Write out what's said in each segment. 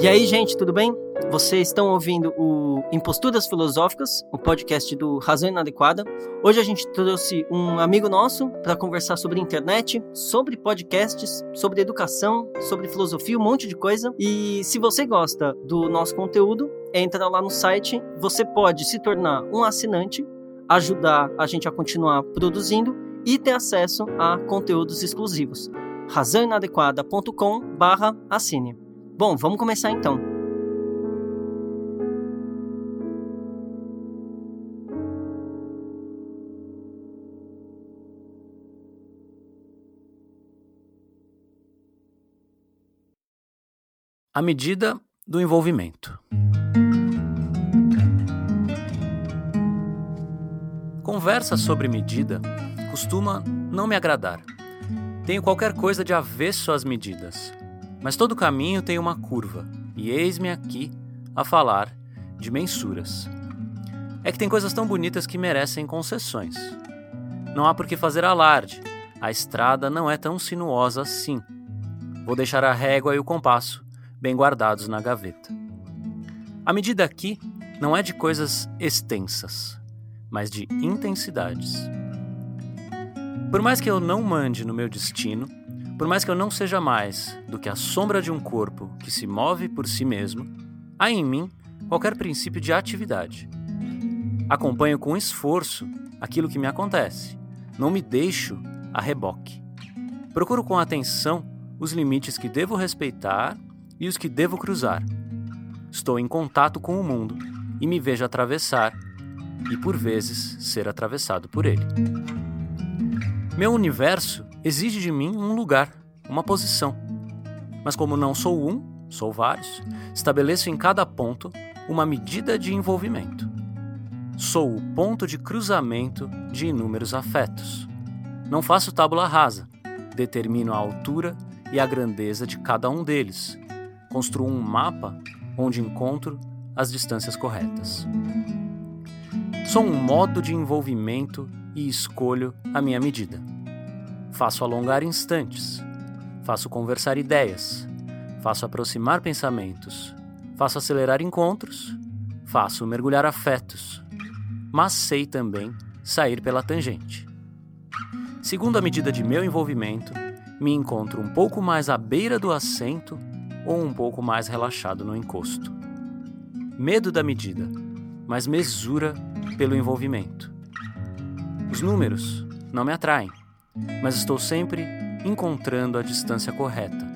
E aí, gente, tudo bem? Vocês estão ouvindo o Imposturas Filosóficas, o podcast do Razão Inadequada. Hoje a gente trouxe um amigo nosso para conversar sobre internet, sobre podcasts, sobre educação, sobre filosofia, um monte de coisa. E se você gosta do nosso conteúdo, entra lá no site. Você pode se tornar um assinante, ajudar a gente a continuar produzindo e ter acesso a conteúdos exclusivos. razãoinadequada.com/assine. Bom, vamos começar então. A medida do envolvimento. Conversa sobre medida costuma não me agradar. Tenho qualquer coisa de avesso às medidas. Mas todo caminho tem uma curva, e eis-me aqui a falar de mensuras. É que tem coisas tão bonitas que merecem concessões. Não há por que fazer alarde, a estrada não é tão sinuosa assim. Vou deixar a régua e o compasso bem guardados na gaveta. A medida aqui não é de coisas extensas, mas de intensidades. Por mais que eu não mande no meu destino, por mais que eu não seja mais do que a sombra de um corpo que se move por si mesmo, há em mim qualquer princípio de atividade. Acompanho com esforço aquilo que me acontece, não me deixo a reboque. Procuro com atenção os limites que devo respeitar e os que devo cruzar. Estou em contato com o mundo e me vejo atravessar e, por vezes, ser atravessado por ele. Meu universo exige de mim um lugar, uma posição. Mas como não sou um, sou vários, estabeleço em cada ponto uma medida de envolvimento. Sou o ponto de cruzamento de inúmeros afetos. Não faço tábula rasa, determino a altura e a grandeza de cada um deles. Construo um mapa onde encontro as distâncias corretas. Sou um modo de envolvimento e escolho a minha medida. Faço alongar instantes, faço conversar ideias, faço aproximar pensamentos, faço acelerar encontros, faço mergulhar afetos, mas sei também sair pela tangente. Segundo a medida de meu envolvimento, me encontro um pouco mais à beira do assento ou um pouco mais relaxado no encosto. Medo da medida, mas mesura pelo envolvimento. Os números não me atraem mas estou sempre encontrando a distância correta.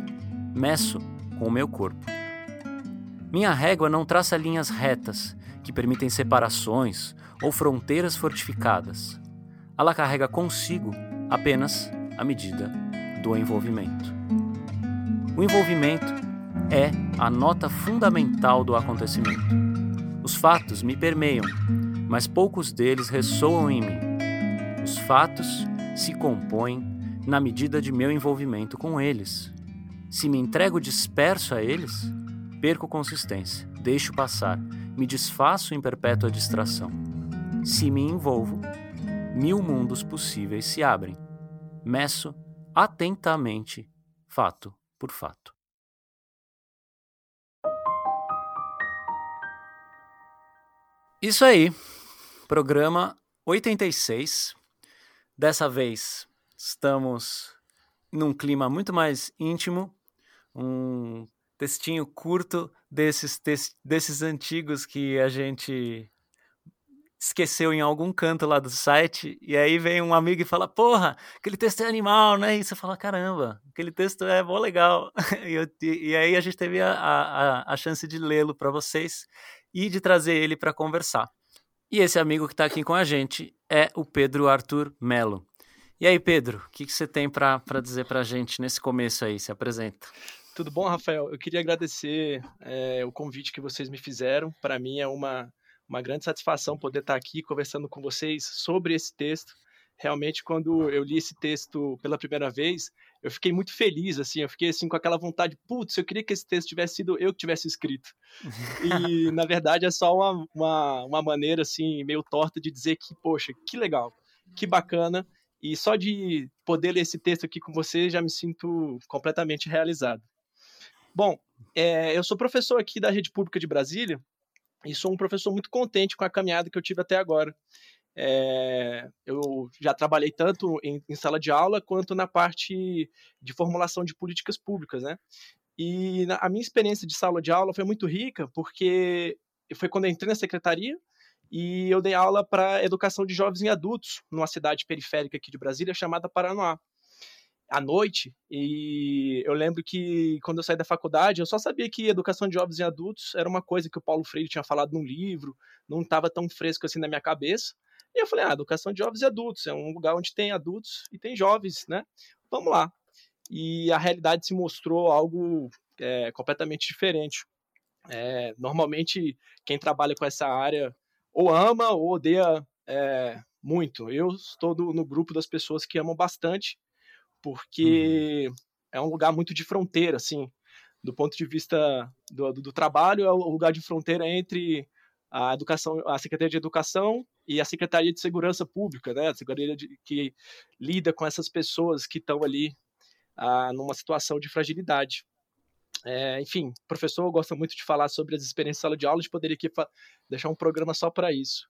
Meço com o meu corpo. Minha régua não traça linhas retas que permitem separações ou fronteiras fortificadas. Ela carrega consigo apenas a medida do envolvimento. O envolvimento é a nota fundamental do acontecimento. Os fatos me permeiam, mas poucos deles ressoam em mim. Os fatos se compõem na medida de meu envolvimento com eles. Se me entrego disperso a eles, perco consistência, deixo passar, me desfaço em perpétua distração. Se me envolvo, mil mundos possíveis se abrem. Meço atentamente, fato por fato. Isso aí, programa 86, Dessa vez estamos num clima muito mais íntimo, um textinho curto desses, desses antigos que a gente esqueceu em algum canto lá do site, e aí vem um amigo e fala, porra, aquele texto é animal, né? E você fala, caramba, aquele texto é bom legal. e, eu, e, aí a gente teve a, a, a chance de lê-lo para vocês e de trazer ele para conversar. E esse amigo que está aqui com a gente é o Pedro Arthur Melo. E aí, Pedro, o que, que você tem para dizer para a gente nesse começo aí? Se apresenta. Tudo bom, Rafael? Eu queria agradecer é, o convite que vocês me fizeram. Para mim é uma, uma grande satisfação poder estar aqui conversando com vocês sobre esse texto. Realmente, quando eu li esse texto pela primeira vez, eu fiquei muito feliz, assim, eu fiquei assim com aquela vontade, putz, eu queria que esse texto tivesse sido eu que tivesse escrito. E, na verdade, é só uma, uma, uma maneira, assim, meio torta de dizer que, poxa, que legal, que bacana, e só de poder ler esse texto aqui com você, já me sinto completamente realizado. Bom, é, eu sou professor aqui da Rede Pública de Brasília e sou um professor muito contente com a caminhada que eu tive até agora. É, eu já trabalhei tanto em, em, sala de aula quanto na parte de formulação de políticas públicas, né? E na, a minha experiência de sala de aula foi muito rica, porque foi quando eu entrei na secretaria e eu dei aula para educação de jovens e adultos numa cidade periférica aqui de Brasília chamada Paranoá à noite e eu lembro que quando eu saí da faculdade eu só sabia que educação de jovens e adultos era uma coisa que o Paulo Freire tinha falado num livro, não estava tão fresco assim na minha cabeça. E eu falei, ah, educação de jovens e adultos, é um lugar onde tem adultos e tem jovens, né? Vamos lá. E a realidade se mostrou algo é, completamente diferente. É, normalmente, quem trabalha com essa área ou ama ou odeia é, muito. Eu estou no, no, grupo das pessoas que amam bastante, porque uhum. é um lugar muito de fronteira, assim, do ponto de vista do, do, do trabalho, é o lugar de fronteira entre a educação, a Secretaria de Educação e a Secretaria de Segurança Pública, né? A secretaria de, que lida com essas pessoas que estão ali ah, numa situação de fragilidade. É, enfim, o professor gosta muito de falar sobre as experiências de sala de aula, a gente poderia aqui deixar um programa só para isso.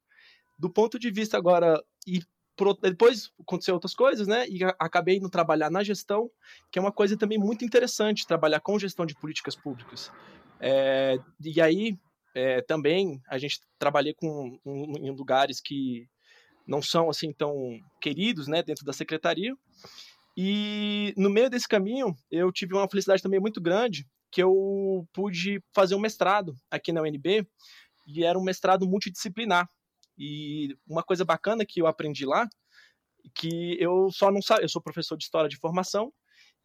Do ponto de vista agora, e pro, depois aconteceu outras coisas, né? E acabei indo trabalhar na gestão, que é uma coisa também muito interessante, trabalhar com gestão de políticas públicas. É, e aí, é, também a gente trabalhei com um, em lugares que não são assim tão queridos, né, dentro da secretaria. E no meio desse caminho, eu tive uma felicidade também muito grande, que eu pude fazer um mestrado aqui na UNB, e era um mestrado multidisciplinar. E uma coisa bacana que eu aprendi lá, que eu só não sabia, eu sou professor de história de formação,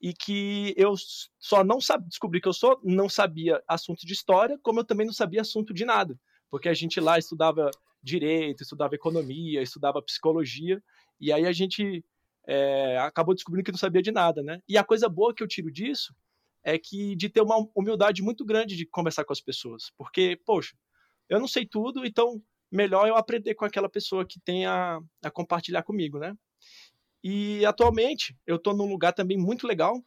e que eu só não sabia, descobri que eu só não sabia assunto de história, como eu também não sabia assunto de nada, porque a gente lá estudava direito, estudava economia, estudava psicologia, e aí a gente é, acabou descobrindo que não sabia de nada, né? E a coisa boa que eu tiro disso é que de ter uma humildade muito grande de conversar com as pessoas, porque, poxa, eu não sei tudo, então melhor eu aprender com aquela pessoa que tem a, a compartilhar comigo, né? E atualmente eu estou num lugar também muito legal,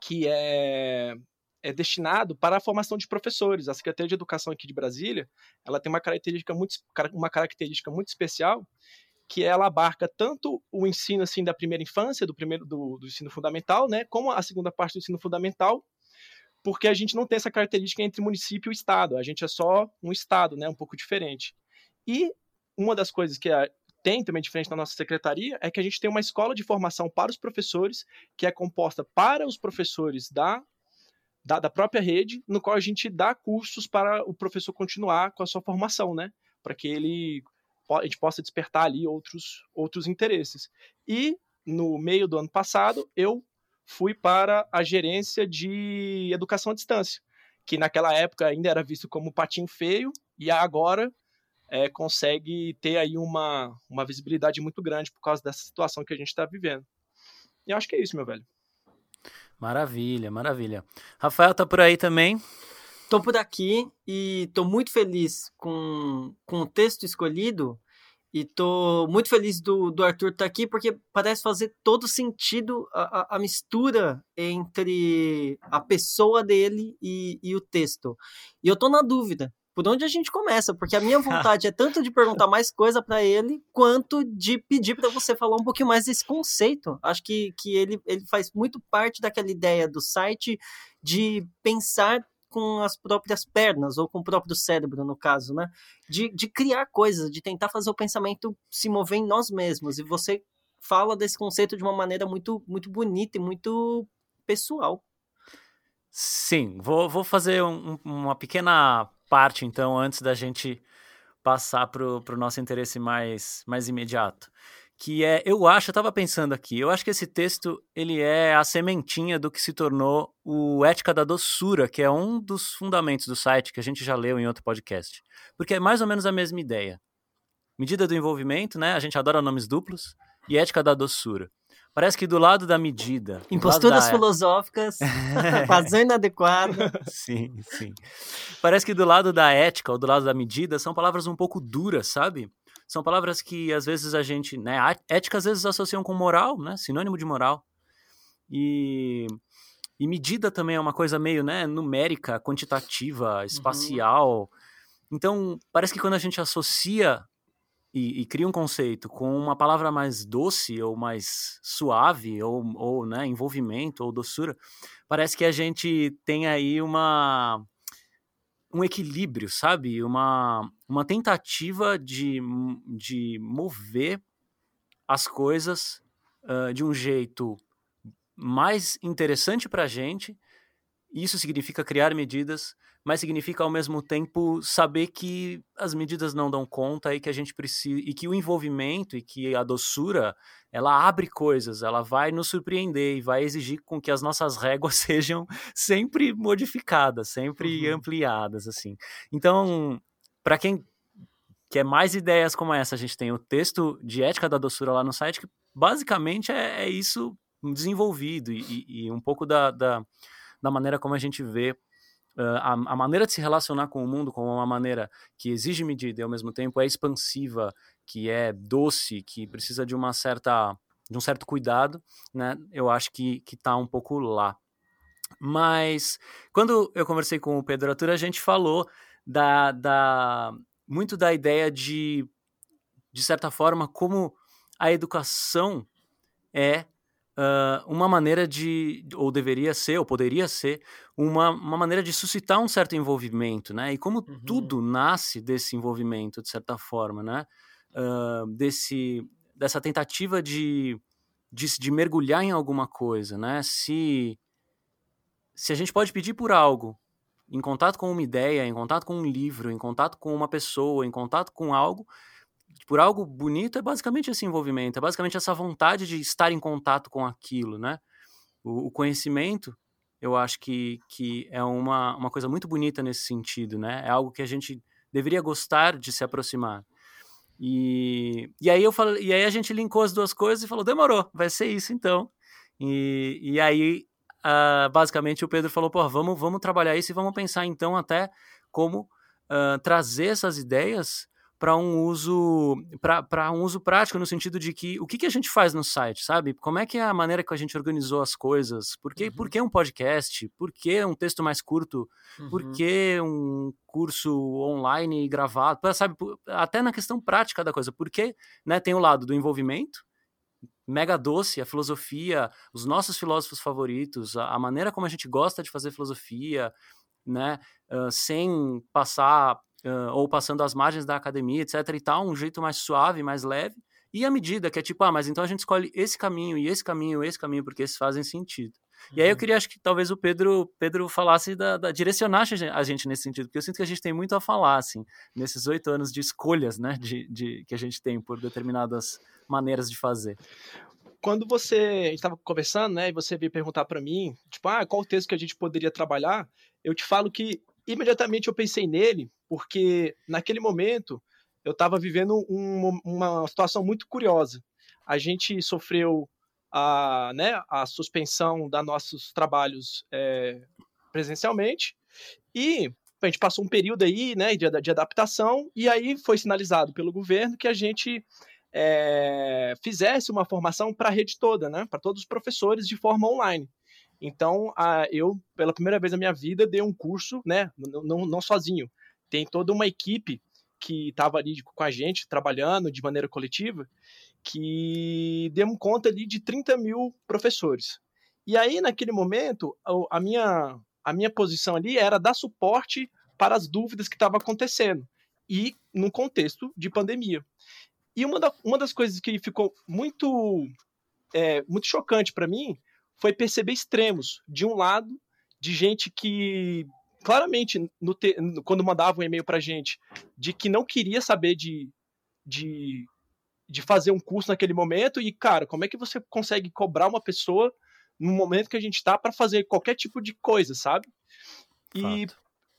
que é, é destinado para a formação de professores. A Secretaria de Educação aqui de Brasília, ela tem uma característica muito, uma característica muito especial, que ela abarca tanto o ensino assim da primeira infância, do primeiro do, do ensino fundamental, né, como a segunda parte do ensino fundamental, porque a gente não tem essa característica entre município e estado. A gente é só um estado, né, um pouco diferente. E uma das coisas que a, tem também diferente na nossa secretaria é que a gente tem uma escola de formação para os professores, que é composta para os professores da, da, da própria rede, no qual a gente dá cursos para o professor continuar com a sua formação, né? Para que ele a gente possa despertar ali outros, outros interesses. E no meio do ano passado, eu fui para a gerência de educação à distância, que naquela época ainda era visto como patinho feio, e agora é, consegue ter aí uma, uma visibilidade muito grande por causa dessa situação que a gente está vivendo. E acho que é isso, meu velho. Maravilha, maravilha. Rafael tá por aí também? Tô por aqui e tô muito feliz com, com o texto escolhido e tô muito feliz do, do Arthur estar tá aqui porque parece fazer todo sentido a, a, a, mistura entre a pessoa dele e, e o texto. E eu tô na dúvida por onde a gente começa, porque a minha vontade é tanto de perguntar mais coisa para ele, quanto de pedir para você falar um pouquinho mais desse conceito. Acho que, que ele, ele faz muito parte daquela ideia do site de pensar com as próprias pernas, ou com o próprio cérebro, no caso, né? De, de criar coisas, de tentar fazer o pensamento se mover em nós mesmos. E você fala desse conceito de uma maneira muito, muito bonita e muito pessoal. Sim, vou, vou fazer um, uma pequena parte, então, antes da gente passar para o nosso interesse mais, mais imediato. Que é, eu acho, eu estava pensando aqui, eu acho que esse texto ele é a sementinha do que se tornou o Ética da Doçura, que é um dos fundamentos do site que a gente já leu em outro podcast. Porque é mais ou menos a mesma ideia. Medida do envolvimento, né? A gente adora nomes duplos, e ética da doçura. Parece que do lado da medida. Imposturas da... filosóficas, razão inadequada. Sim, sim. Parece que do lado da ética ou do lado da medida são palavras um pouco duras, sabe? São palavras que às vezes a gente, né, ética às vezes associam com moral, né, sinônimo de moral. E E medida também é uma coisa meio né, numérica, quantitativa, uhum. espacial. Uhum. Então, parece que quando a gente associa e, e, cria um conceito com uma palavra mais doce ou mais suave ou, ou né, envolvimento ou doçura, parece que a gente tem aí uma um equilíbrio, sabe? Uma, uma tentativa de, de mover as coisas uh, de um jeito mais interessante para a gente. Isso significa criar medidas mas significa ao mesmo tempo saber que as medidas não dão conta e que a gente precisa e que o envolvimento e que a doçura ela abre coisas, ela vai nos surpreender e vai exigir com que as nossas réguas sejam sempre modificadas, sempre uhum. ampliadas assim. Então, para quem quer mais ideias como essa, a gente tem o texto de ética da doçura lá no site que basicamente é, é isso desenvolvido e, e, um pouco da, da, da maneira como a gente vê a, a, maneira de se relacionar com o mundo como uma maneira que exige medida e ao mesmo tempo é expansiva, que é doce, que precisa de uma certa de um certo cuidado, né? Eu acho que que tá um pouco lá. Mas quando eu conversei com o Pedro Atura, a gente falou da, da muito da ideia de de certa forma como a educação é uh, uma maneira de, ou deveria ser, ou poderia ser, uma, uma maneira de suscitar um certo envolvimento, né? E como uhum. tudo nasce desse envolvimento, de certa forma, né? Uh, desse, dessa tentativa de, de, de, mergulhar em alguma coisa, né? Se, se a gente pode pedir por algo, em contato com uma ideia, em contato com um livro, em contato com uma pessoa, em contato com algo, por algo bonito é basicamente esse envolvimento, é basicamente essa vontade de estar em contato com aquilo, né? O, o conhecimento, eu acho que, que é uma, uma coisa muito bonita nesse sentido, né? É algo que a gente deveria gostar de se aproximar. E, e, aí eu falo, e aí a gente linkou as duas coisas e falou, demorou, vai ser isso então. E, e aí, uh, basicamente, o Pedro falou, pô, vamos, vamos trabalhar isso e vamos pensar então até como uh, trazer essas ideias para um uso para um uso prático no sentido de que o que, que a gente faz no site, sabe? Como é que é a maneira que a gente organizou as coisas? Por que, uhum. por que um podcast? Por que um texto mais curto? Uhum. Por que um curso online gravado? Sabe, até na questão prática da coisa. Porque, né, tem o lado do envolvimento, mega doce, a filosofia, os nossos filósofos favoritos, a, a maneira como a gente gosta de fazer filosofia, né, uh, sem passar uh, ou passando as margens da academia, etc e tal, um jeito mais suave, mais leve, e a medida que é tipo, ah, mas então a gente escolhe esse caminho e esse caminho, esse caminho, porque esses fazem sentido. E aí eu uhum. queria, acho que talvez o Pedro, Pedro falasse da, da direcionar a gente nesse sentido, porque eu sinto que a gente tem muito a falar, assim, nesses oito anos de escolhas, né, de, de, que a gente tem por determinadas maneiras de fazer quando você estava conversando, né, e você veio perguntar para mim, tipo, ah, qual o texto que a gente poderia trabalhar, eu te falo que imediatamente eu pensei nele, porque naquele momento eu estava vivendo um, uma situação muito curiosa. A gente sofreu a, né, a suspensão dos nossos trabalhos é, presencialmente e a gente passou um período aí né, de, de adaptação e aí foi sinalizado pelo governo que a gente é, fizesse uma formação para a rede toda, né, para todos os professores de forma online. Então, a, eu, pela primeira vez na minha vida, dei um curso, né, não, não sozinho. Tem toda uma equipe que estava ali com a gente, trabalhando de maneira coletiva, que demos conta ali de 30 mil professores. E aí, naquele momento, a minha, a minha posição ali era dar suporte para as dúvidas que estavam acontecendo, e num contexto de pandemia. E uma, da, uma das coisas que ficou muito, é, muito chocante para mim foi perceber extremos. De um lado, de gente que claramente, no te, quando mandava um e-mail para gente, de que não queria saber de, de, de fazer um curso naquele momento. E, cara, como é que você consegue cobrar uma pessoa no momento que a gente está para fazer qualquer tipo de coisa, sabe? E,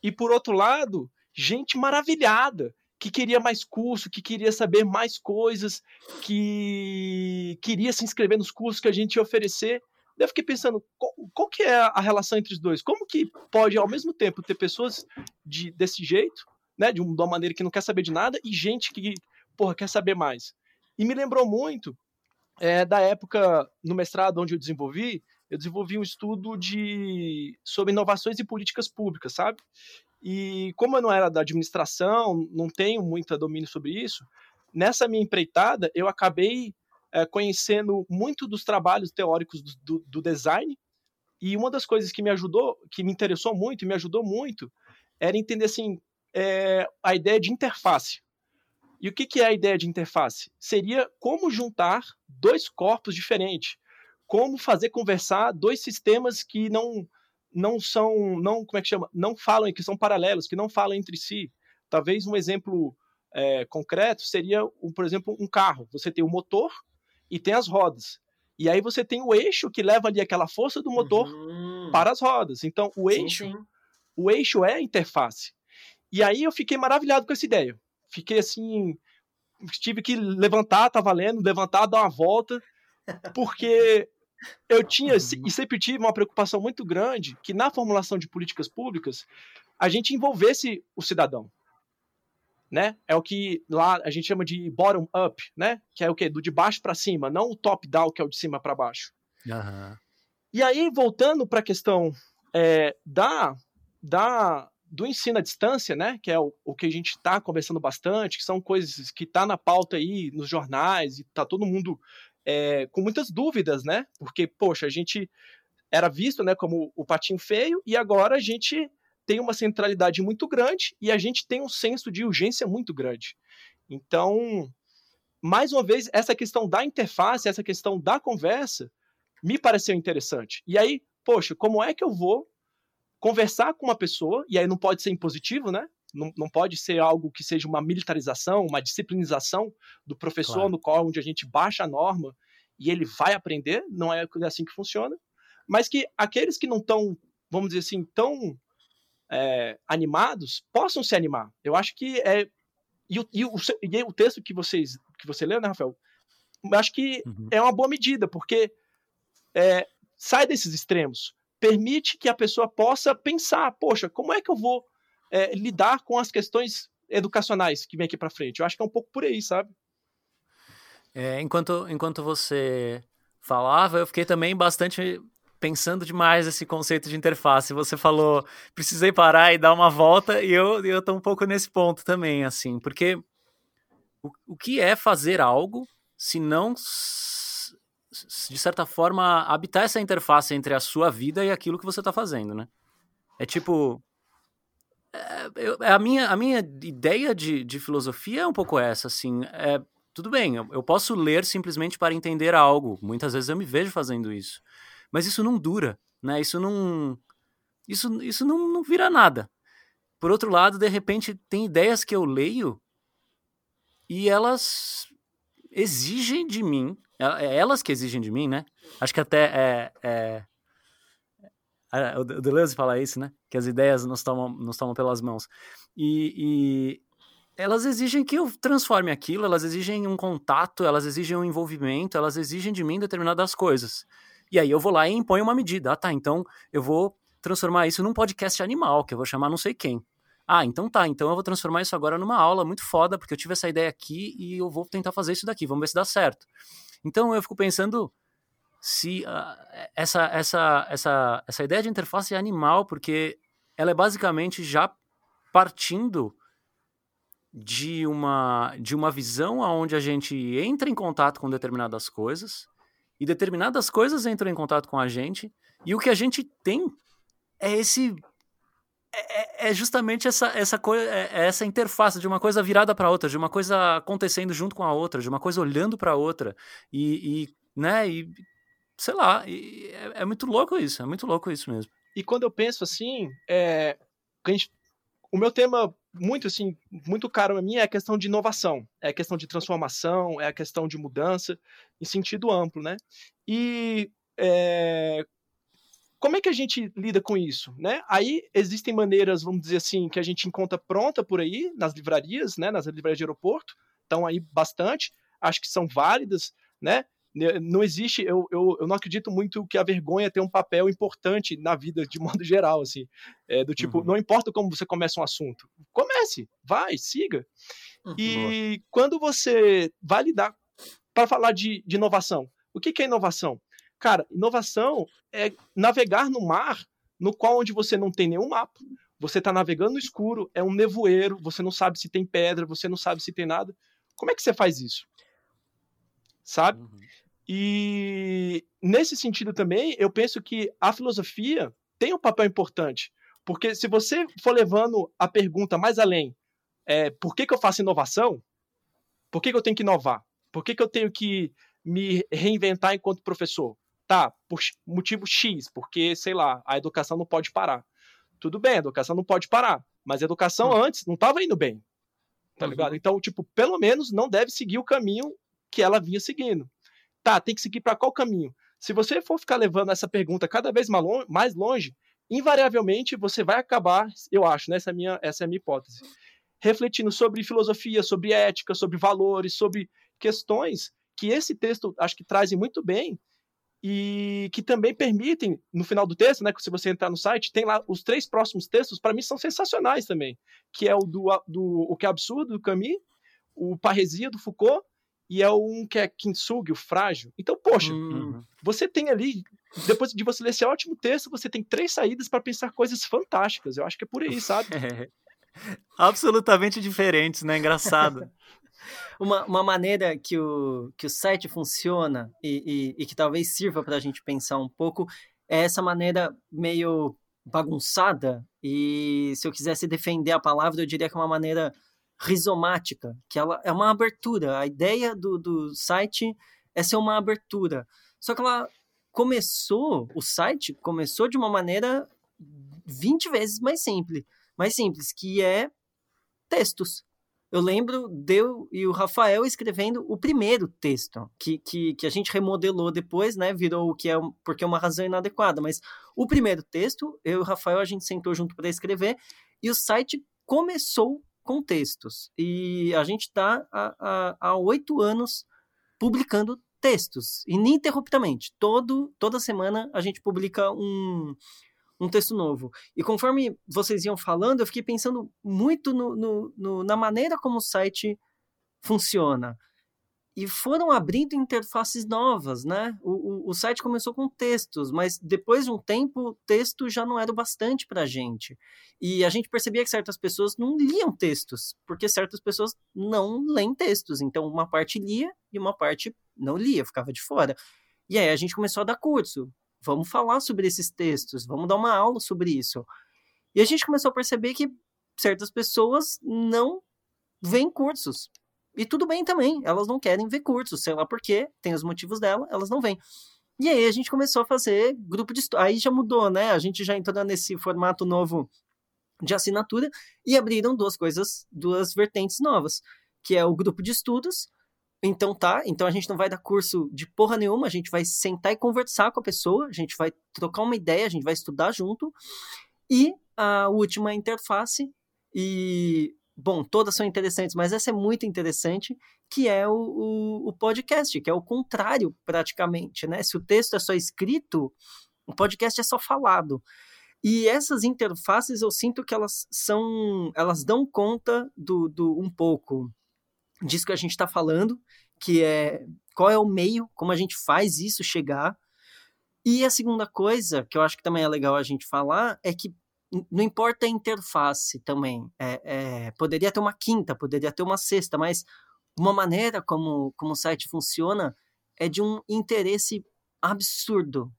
e por outro lado, gente maravilhada que queria mais curso, que queria saber mais coisas, que queria se inscrever nos cursos que a gente ia oferecer. Eu fiquei pensando, qual, qual, que é a relação entre os dois? Como que pode, ao mesmo tempo, ter pessoas de, desse jeito, né, de, uma maneira que não quer saber de nada, e gente que, porra, quer saber mais? E me lembrou muito é, da época no mestrado onde eu desenvolvi, eu desenvolvi um estudo de sobre inovações e políticas públicas, sabe? E como eu não era da administração, não tenho muito domínio sobre isso, nessa minha empreitada eu acabei é, conhecendo muito dos trabalhos teóricos do, do, do, design. E uma das coisas que me ajudou, que me interessou muito e me ajudou muito, era entender assim é, a ideia de interface. E o que, que é a ideia de interface? Seria como juntar dois corpos diferentes, como fazer conversar dois sistemas que não não são, não como é que chama, não falam, que são paralelos, que não falam entre si. Talvez um exemplo é, concreto seria, um, por exemplo, um carro. Você tem o motor e tem as rodas. E aí você tem o eixo que leva ali aquela força do motor uhum. para as rodas. Então o eixo, sim, sim. o eixo é a interface. E aí eu fiquei maravilhado com essa ideia. Fiquei assim, tive que levantar, tá valendo, levantar, dar uma volta, porque eu tinha e sempre tive uma preocupação muito grande que na formulação de políticas públicas a gente envolvesse o cidadão. Né? É o que lá a gente chama de bottom up, né? Que é o que do de baixo para cima, não o top down que é o de cima para baixo. Uhum. E aí voltando para a questão é, da da do ensino à distância, né? Que é o, o que a gente está conversando bastante, que são coisas que tá na pauta aí nos jornais e tá todo mundo é, com muitas dúvidas, né? Porque, poxa, a gente era visto né, como o patinho feio e agora a gente tem uma centralidade muito grande e a gente tem um senso de urgência muito grande. Então, mais uma vez, essa questão da interface, essa questão da conversa, me pareceu interessante. E aí, poxa, como é que eu vou conversar com uma pessoa, e aí não pode ser impositivo, né? Não, não pode ser algo que seja uma militarização, uma disciplinização do professor claro. no qual onde a gente baixa a norma e ele vai aprender, não é assim que funciona, mas que aqueles que não estão, vamos dizer assim, tão é, animados possam se animar. Eu acho que é e o, e o, e o texto que vocês que você leu, né, Rafael? Eu acho que uhum. é uma boa medida, porque é, sai desses extremos, permite que a pessoa possa pensar, poxa, como é que eu vou é, lidar com as questões educacionais que vem aqui para frente. Eu acho que é um pouco por aí, sabe? É, enquanto, enquanto você falava, eu fiquei também bastante pensando demais esse conceito de interface. Você falou, precisei parar e dar uma volta, e eu, eu tô um pouco nesse ponto também, assim, porque o, o que é fazer algo se não, de certa forma, habitar essa interface entre a sua vida e aquilo que você está fazendo, né? É tipo, é, eu, a, minha, a minha ideia de, de filosofia é um pouco essa, assim. É, tudo bem, eu posso ler simplesmente para entender algo. Muitas vezes eu me vejo fazendo isso. Mas isso não dura, né? Isso não. Isso, isso não, não vira nada. Por outro lado, de repente, tem ideias que eu leio e elas exigem de mim. É, é elas que exigem de mim, né? Acho que até é, é o Deleuze fala isso, né? Que as ideias nos tomam, nos tomam pelas mãos. E, e elas exigem que eu transforme aquilo, elas exigem um contato, elas exigem um envolvimento, elas exigem de mim determinadas coisas. E aí eu vou lá e imponho uma medida. Ah, tá, então eu vou transformar isso num podcast animal, que eu vou chamar não sei quem. Ah, então tá, então eu vou transformar isso agora numa aula muito foda, porque eu tive essa ideia aqui e eu vou tentar fazer isso daqui, vamos ver se dá certo. Então eu fico pensando, se uh, essa, essa, essa, essa ideia de interface é animal, porque ela é basicamente já partindo de uma, de uma visão onde a gente entra em contato com determinadas coisas e determinadas coisas entram em contato com a gente e o que a gente tem é esse é, é, é justamente essa essa coisa é, é essa interface de uma coisa virada para outra de uma coisa acontecendo junto com a outra de uma coisa olhando para outra e, e né e sei lá, é, é, muito louco isso, é muito louco isso mesmo. E quando eu penso assim, é, o meu tema muito assim, muito caro a mim é a questão de inovação, é a questão de transformação, é a questão de mudança em sentido amplo, né? E é, como é que a gente lida com isso, né? Aí existem maneiras, vamos dizer assim, que a gente encontra pronta por aí nas livrarias, né? Nas livrarias de aeroporto, estão aí bastante, acho que são válidas, né? Né, não existe, eu, eu, eu não acredito muito que a vergonha tem um papel importante na vida de modo geral, assim, é, do tipo, uhum. não importa como você começa um assunto, comece, vai, siga. Uhum. E quando você vai lidar, para falar de, de inovação, o que, que é inovação? Cara, inovação é navegar no mar no qual onde você não tem nenhum mapa, você está navegando no escuro, é um nevoeiro, você não sabe se tem pedra, você não sabe se tem nada. Como é que você faz isso? Sabe? Uhum. E nesse sentido também, eu penso que a filosofia tem um papel importante. Porque se você for levando a pergunta mais além, é, por que, que eu faço inovação? Por que, que eu tenho que inovar? Por que, que eu tenho que me reinventar enquanto professor? Tá, por motivo X, porque, sei lá, a educação não pode parar. Tudo bem, a educação não pode parar, mas a educação uhum. antes não estava indo bem. Tá uhum. ligado? Então, tipo, pelo menos não deve seguir o caminho que ela vinha seguindo. Tá, tem que seguir para qual caminho? Se você for ficar levando essa pergunta cada vez mais longe, invariavelmente você vai acabar, eu acho, né? essa, é a minha, essa é a minha hipótese, refletindo sobre filosofia, sobre ética, sobre valores, sobre questões que esse texto acho que trazem muito bem e que também permitem, no final do texto, né, se você entrar no site, tem lá os três próximos textos, para mim são sensacionais também, que é o do, do O que é absurdo, do Camus, o Parresia, do Foucault, e é um que é Kintsugi, o frágil. Então, poxa, uhum. você tem ali, depois de você ler esse ótimo texto, você tem três saídas para pensar coisas fantásticas. Eu acho que é por aí, sabe? É. Absolutamente diferentes, né? Engraçado. uma, uma maneira que o, que o site funciona e, e, e que talvez sirva para a gente pensar um pouco é essa maneira meio bagunçada e se eu quisesse defender a palavra, eu diria que é uma maneira rizomática, que ela é uma abertura. A ideia do, do site é ser uma abertura. Só que ela começou, o site começou de uma maneira 20 vezes mais simples, mais simples, que é textos. Eu lembro eu e o Rafael escrevendo o primeiro texto, que, que, que a gente remodelou depois, né? Virou o que é porque é uma razão inadequada. Mas o primeiro texto, eu e o Rafael, a gente sentou junto para escrever, e o site começou com textos. E a gente está há oito anos publicando textos, ininterruptamente. Todo, toda semana a gente publica um, um texto novo. E conforme vocês iam falando, eu fiquei pensando muito no, no, no, na maneira como o site funciona e foram abrindo interfaces novas, né? O, o, site começou com textos, mas depois de um tempo, texto já não era o bastante para a gente. E a gente percebia que certas pessoas não liam textos, porque certas pessoas não leem textos. Então, uma parte lia e uma parte não lia, ficava de fora. E aí a gente começou a dar curso. Vamos falar sobre esses textos, vamos dar uma aula sobre isso. E a gente começou a perceber que certas pessoas não veem cursos e tudo bem também, elas não querem ver cursos, sei lá por quê, tem os motivos dela, elas não vêm. E aí a gente começou a fazer grupo de estudo. Aí já mudou, né? A gente já entrou nesse formato novo de assinatura e abriram duas coisas, duas vertentes novas, que é o grupo de estudos. Então tá, então a gente não vai dar curso de porra nenhuma, a gente vai sentar e conversar com a pessoa, a gente vai trocar uma ideia, a gente vai estudar junto. E a última interface, e bom, todas são interessantes, mas essa é muito interessante, que é o, o, o, podcast, que é o contrário, praticamente, né? Se o texto é só escrito, o podcast é só falado. E essas interfaces eu sinto que elas são, elas dão conta do, do um pouco disso que a gente está falando, que é qual é o meio, como a gente faz isso chegar. E a segunda coisa, que eu acho que também é legal a gente falar, é que não importa a interface também. É, é, poderia ter uma quinta, poderia ter uma sexta, mas uma maneira como, como o site funciona é de um interesse absurdo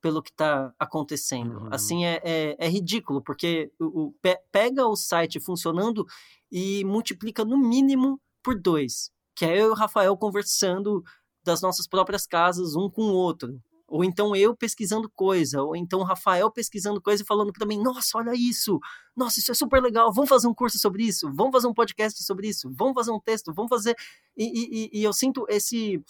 pelo que está acontecendo. Uhum. Assim, é, é, é, ridículo, porque o, o, pega o site funcionando e multiplica no mínimo por dois. Que é eu e o Rafael conversando das nossas próprias casas, um com o outro ou então eu pesquisando coisa, ou então o Rafael pesquisando coisa e falando para mim, nossa, olha isso, nossa, isso é super legal, vamos fazer um curso sobre isso, vamos fazer um podcast sobre isso, vamos fazer um texto, vamos fazer... E, e, e eu sinto esse,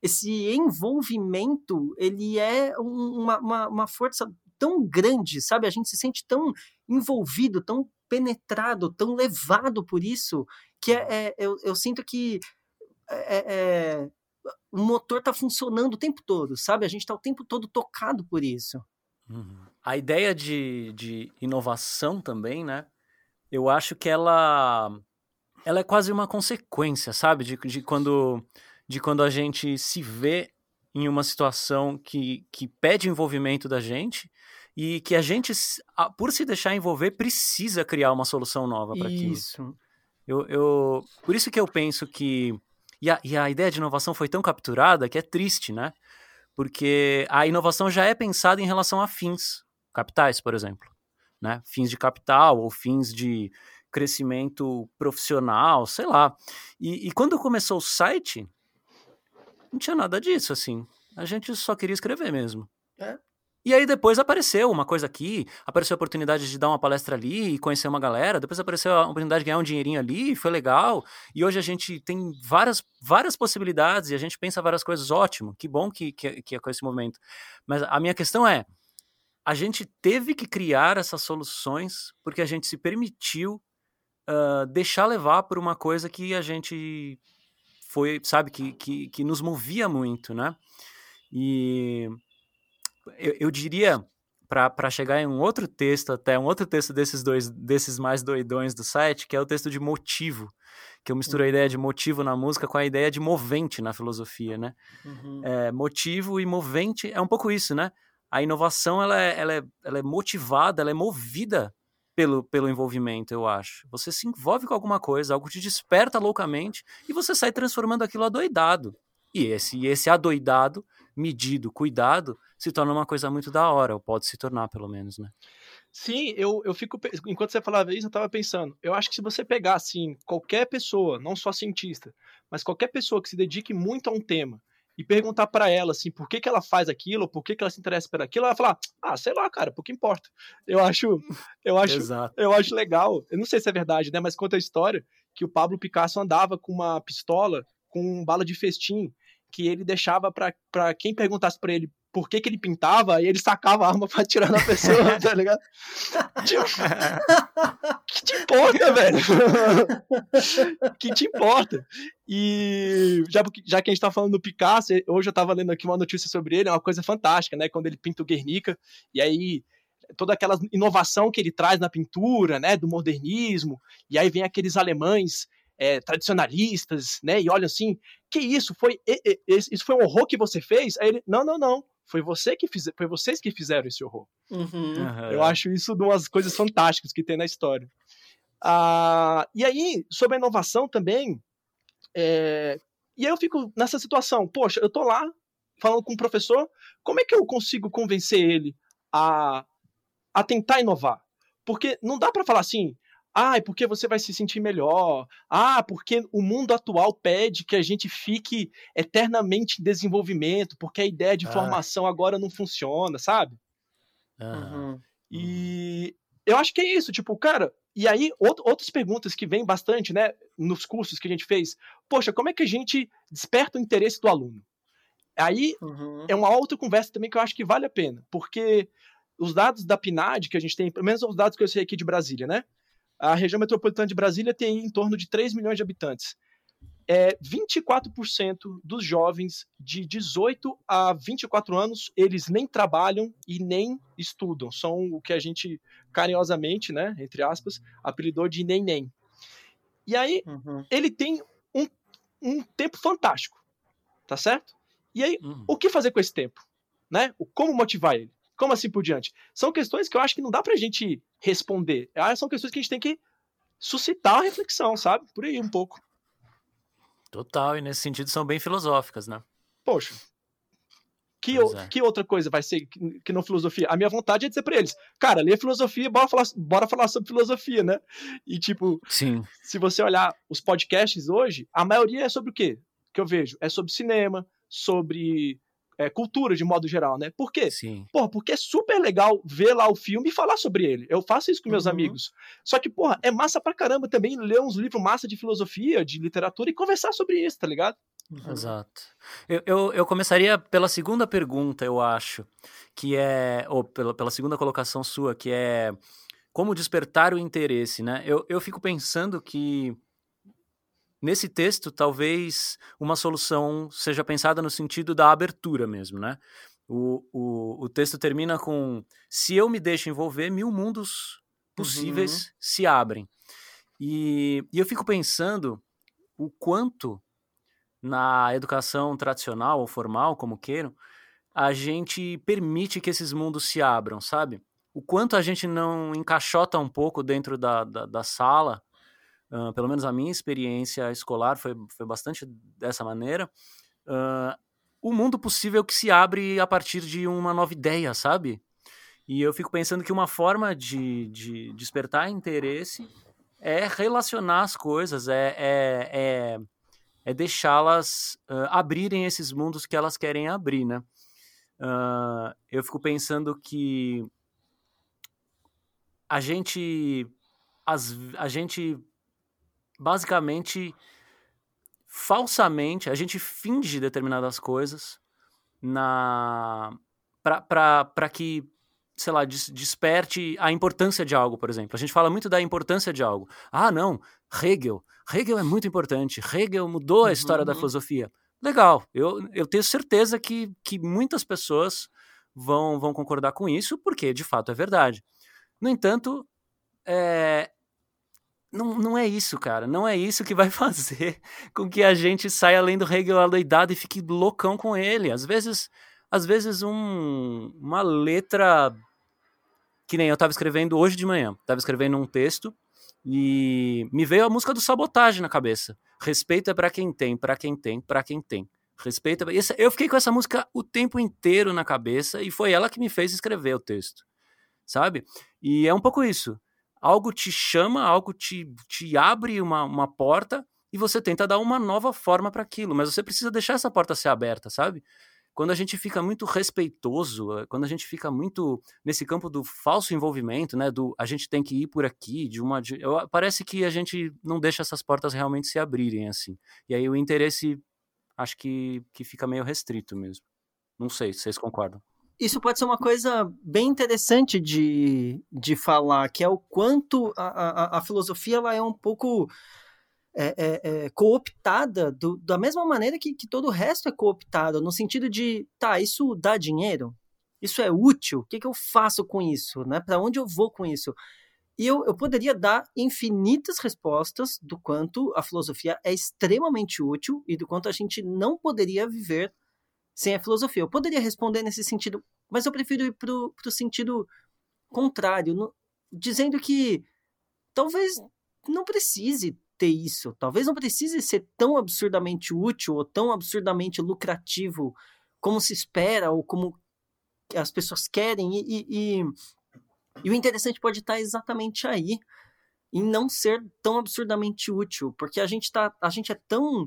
esse envolvimento, ele é uma, uma, uma força tão grande, sabe? A gente se sente tão envolvido, tão penetrado, tão levado por isso, que é, é eu, eu sinto que é, é, o motor está funcionando o tempo todo, sabe? A gente está o tempo todo tocado por isso. Uhum. A ideia de, de inovação também, né? Eu acho que ela, ela é quase uma consequência, sabe? De, de, quando, de quando a gente se vê em uma situação que, que pede envolvimento da gente e que a gente, por se deixar envolver, precisa criar uma solução nova para aquilo. Isso. Eu, eu, por isso que eu penso que. E a, e a ideia de inovação foi tão capturada que é triste, né? Porque a inovação já é pensada em relação a fins capitais, por exemplo. Né? Fins de capital ou fins de crescimento profissional, sei lá. E, e quando começou o site, não tinha nada disso, assim. A gente só queria escrever mesmo. É. E aí depois apareceu uma coisa aqui, apareceu a oportunidade de dar uma palestra ali e conhecer uma galera, depois apareceu a oportunidade de ganhar um dinheirinho ali, foi legal. E hoje a gente tem várias, várias possibilidades e a gente pensa várias coisas, ótimo, que bom que, que, que é com esse movimento. Mas a minha questão é, a gente teve que criar essas soluções porque a gente se permitiu uh, deixar levar por uma coisa que a gente foi, sabe, que, que, que nos movia muito, né? E eu, eu diria, para chegar em um outro texto, até um outro texto desses dois, desses mais doidões do site, que é o texto de motivo, que eu misturo a ideia de motivo na música com a ideia de movente na filosofia, né? Uhum. É, motivo e movente é um pouco isso, né? A inovação, ela é, ela é, ela é motivada, ela é movida pelo, pelo envolvimento, eu acho. Você se envolve com alguma coisa, algo te desperta loucamente e você sai transformando aquilo adoidado. E esse, esse adoidado, medido, cuidado, se torna uma coisa muito da hora, ou pode se tornar, pelo menos, né? Sim, eu, eu fico. Enquanto você falava isso, eu estava pensando. Eu acho que se você pegar, assim, qualquer pessoa, não só cientista, mas qualquer pessoa que se dedique muito a um tema e perguntar para ela, assim, por que, que ela faz aquilo, por que, que ela se interessa por aquilo, ela vai falar, ah, sei lá, cara, pouco importa. Eu acho. Eu acho, eu acho legal. Eu não sei se é verdade, né? Mas conta a história que o Pablo Picasso andava com uma pistola com bala de festim que ele deixava para quem perguntasse para ele por que, que ele pintava, e ele sacava a arma pra atirar na pessoa, tá ligado? Tipo, que te importa, velho? que te importa? E já, já que a gente tá falando do Picasso, hoje eu tava lendo aqui uma notícia sobre ele, é uma coisa fantástica, né? Quando ele pinta o Guernica, e aí toda aquela inovação que ele traz na pintura, né, do modernismo, e aí vem aqueles alemães é, tradicionalistas, né? E olha assim, que isso foi isso foi um horror que você fez? Aí ele, não, não, não. Foi você que fiz, foi vocês que fizeram esse horror. Uhum. Eu acho isso de umas coisas fantásticas que tem na história. Ah, e aí, sobre a inovação também, é, e aí eu fico nessa situação, poxa, eu tô lá falando com o professor, como é que eu consigo convencer ele a, a tentar inovar? Porque não dá para falar assim, ah, é porque você vai se sentir melhor. Ah, porque o mundo atual pede que a gente fique eternamente em desenvolvimento, porque a ideia de ah. formação agora não funciona, sabe? Uhum. E eu acho que é isso, tipo, cara. E aí, outras perguntas que vêm bastante, né, nos cursos que a gente fez. Poxa, como é que a gente desperta o interesse do aluno? Aí uhum. é uma outra conversa também que eu acho que vale a pena, porque os dados da PNAD que a gente tem, pelo menos os dados que eu sei aqui de Brasília, né? A região metropolitana de Brasília tem em torno de 3 milhões de habitantes. É, 24% dos jovens de 18 a 24 anos, eles nem trabalham e nem estudam. São o que a gente carinhosamente, né, entre aspas, apelidou de nem-nem. E aí, uhum. ele tem um, um tempo fantástico, tá certo? E aí, uhum. o que fazer com esse tempo? Né? Como motivar ele? Como assim por diante? São questões que eu acho que não dá pra gente responder. Ah, são questões que a gente tem que suscitar a reflexão, sabe? Por aí um pouco. Total, e nesse sentido são bem filosóficas, né? Poxa. Que, é. que outra coisa vai ser que, que não filosofia? A minha vontade é dizer pra eles, cara, lê filosofia, bora falar, bora falar sobre filosofia, né? E tipo, Sim. se você olhar os podcasts hoje, a maioria é sobre o quê? Que eu vejo? É sobre cinema, sobre é, cultura de modo geral, né? Por quê? Sim. Porra, porque é super legal ver lá o filme e falar sobre ele. Eu faço isso com meus uhum. amigos. Só que, porra, é massa pra caramba também ler uns livros massa de filosofia, de literatura e conversar sobre isso, tá ligado? Uhum. Exato. Eu, eu, eu, começaria pela segunda pergunta, eu acho, que é, ou pela, pela segunda colocação sua, que é como despertar o interesse, né? Eu, eu fico pensando que Nesse texto, talvez uma solução seja pensada no sentido da abertura mesmo, né? O, o, o texto termina com: se eu me deixo envolver, mil mundos possíveis uhum. se abrem. E, e eu fico pensando o quanto na educação tradicional ou formal, como queiram, a gente permite que esses mundos se abram, sabe? O quanto a gente não encaixota um pouco dentro da, da, da sala, pelo menos a minha experiência escolar foi, foi bastante dessa maneira, uh, o mundo possível que se abre a partir de uma nova ideia, sabe? E eu fico pensando que uma forma de, de despertar interesse é relacionar as coisas, é, é, é é deixá-las uh, abrirem esses mundos que elas querem abrir, né? Uh, eu fico pensando que a gente, as, a gente basicamente, falsamente, a gente finge determinadas coisas na para que sei lá, des desperte a importância de algo, por exemplo. A gente fala muito da importância de algo. Ah, não, Hegel. Hegel é muito importante. Hegel mudou a história uhum. da filosofia. Legal, eu, eu tenho certeza que, que muitas pessoas vão, vão concordar com isso, porque de fato é verdade. No entanto, é, não, não é isso, cara. Não é isso que vai fazer com que a gente saia além do Hegel adoidado e fique loucão com ele. Às vezes às vezes um, uma letra que nem eu estava escrevendo hoje de manhã, estava escrevendo um texto e me veio a música do Sabotagem na cabeça. Respeito é para quem tem, para quem tem, para quem tem. Respeito é... Eu fiquei com essa música o tempo inteiro na cabeça e foi ela que me fez escrever o texto, sabe? E é um pouco isso. Algo te chama, algo te, te abre uma, uma porta e você tenta dar uma nova forma para aquilo, mas você precisa deixar essa porta ser aberta, sabe? quando a gente fica muito respeitoso, eh, quando a gente fica muito nesse campo do falso envolvimento, né, do a gente tem que ir por aqui, de uma de, eu, parece que a gente não deixa essas portas realmente se abrirem assim. E aí o interesse acho que, que fica meio restrito mesmo. Não sei se vocês concordam. Isso pode ser uma coisa bem interessante de, de falar, que é o quanto a, a, a filosofia ela é um pouco é, é, é, cooptada do, da mesma maneira que, que todo o resto é cooptado, no sentido de, tá, isso dá dinheiro? Isso é útil? O que, que eu faço com isso? Né? Para onde eu vou com isso? E eu, eu poderia dar infinitas respostas do quanto a filosofia é extremamente útil e do quanto a gente não poderia viver sem a filosofia. Eu poderia responder nesse sentido, mas eu prefiro ir para o sentido contrário, no, dizendo que talvez não precise ter isso. Talvez não precise ser tão absurdamente útil ou tão absurdamente lucrativo como se espera ou como as pessoas querem. E, e, e, e o interessante pode estar exatamente aí, em não ser tão absurdamente útil, porque a gente, tá, a gente é tão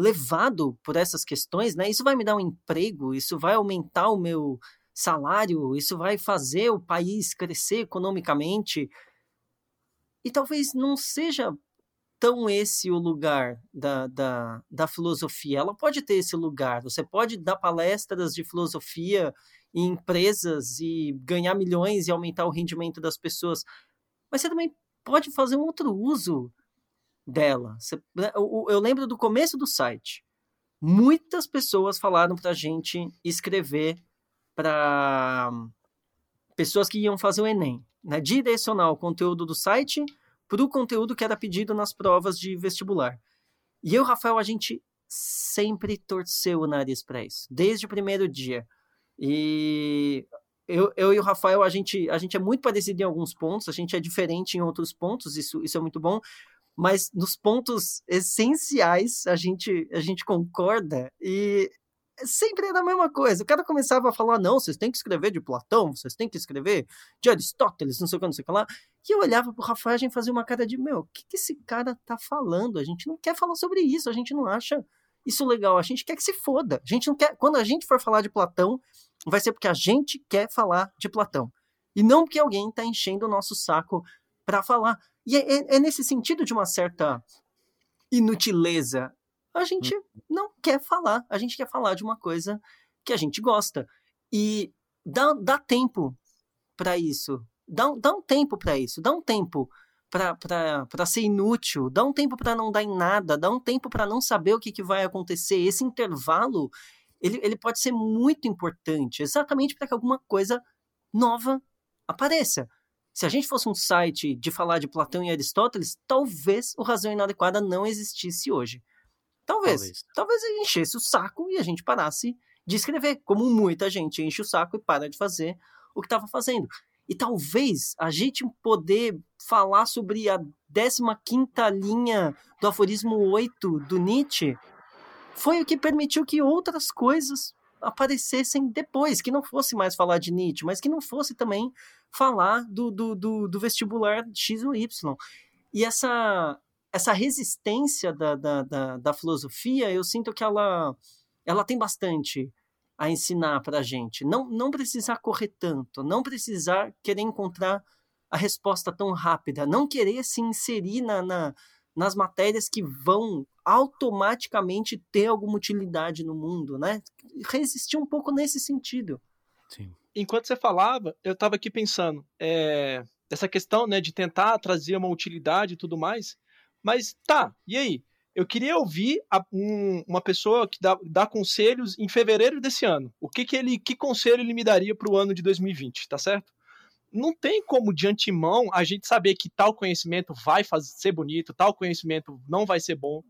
levado por essas questões, né? Isso vai me dar um emprego, isso vai aumentar o meu salário, isso vai fazer o país crescer economicamente. E talvez não seja tão esse o lugar da, da, da filosofia. Ela pode ter esse lugar. Você pode dar palestras de filosofia em empresas e ganhar milhões e aumentar o rendimento das pessoas. Mas você também pode fazer um outro uso dela. Né, eu, lembro do começo do site. Muitas pessoas falaram para a gente escrever para pessoas que iam fazer o Enem. Né? Direcionar o conteúdo do site para o conteúdo que era pedido nas provas de vestibular. E eu, Rafael, a gente sempre torceu o nariz para isso, desde o primeiro dia. E eu, eu e o Rafael, a gente, a gente é muito parecido em alguns pontos, a gente é diferente em outros pontos, isso, isso é muito bom, mas nos pontos essenciais a gente, a gente concorda e sempre era a mesma coisa. O cara começava a falar: não, vocês têm que escrever de Platão, vocês têm que escrever de Aristóteles, não sei o que, não sei o que lá. E eu olhava pro Rafael e fazia uma cara de: meu, o que, que esse cara tá falando? A gente não quer falar sobre isso, a gente não acha isso legal, a gente quer que se foda. A gente não quer. Quando a gente for falar de Platão, vai ser porque a gente quer falar de Platão. E não porque alguém tá enchendo o nosso saco para falar. E é, é, é nesse sentido de uma certa inutileza a gente hum. não quer falar. A gente quer falar de uma coisa que a gente gosta. E dá, dá tempo para isso. Dá, dá um tempo para isso. Dá um tempo para ser inútil. Dá um tempo para não dar em nada. Dá um tempo para não saber o que, que vai acontecer. Esse intervalo ele, ele pode ser muito importante, exatamente para que alguma coisa nova apareça. Se a gente fosse um site de falar de Platão e Aristóteles, talvez o Razão Inadequada não existisse hoje Talvez. Talvez, talvez ele enchesse o saco e a gente parasse de escrever, como muita gente enche o saco e para de fazer o que estava fazendo. E talvez a gente poder falar sobre a 15 linha do aforismo 8 do Nietzsche foi o que permitiu que outras coisas aparecessem depois, que não fosse mais falar de Nietzsche, mas que não fosse também falar do, do, do, do vestibular X ou Y. E essa, essa resistência da, da, da, da, filosofia, eu sinto que ela, ela tem bastante a ensinar para a gente. Não, não precisar correr tanto, não precisar querer encontrar a resposta tão rápida, não querer se inserir na, na nas matérias que vão automaticamente ter alguma utilidade no mundo, né? Resistir um pouco nesse sentido. Sim. Enquanto você falava, eu estava aqui pensando, é, essa questão, né, de tentar trazer uma utilidade e tudo mais, mas tá, e aí? Eu queria ouvir a, um, uma pessoa que dá, dá, conselhos em fevereiro desse ano. O que, que ele, que conselho ele me daria para o ano de 2020, tá certo? Não tem como de antemão a gente saber que tal conhecimento vai fazer, ser bonito, tal conhecimento não vai ser bom.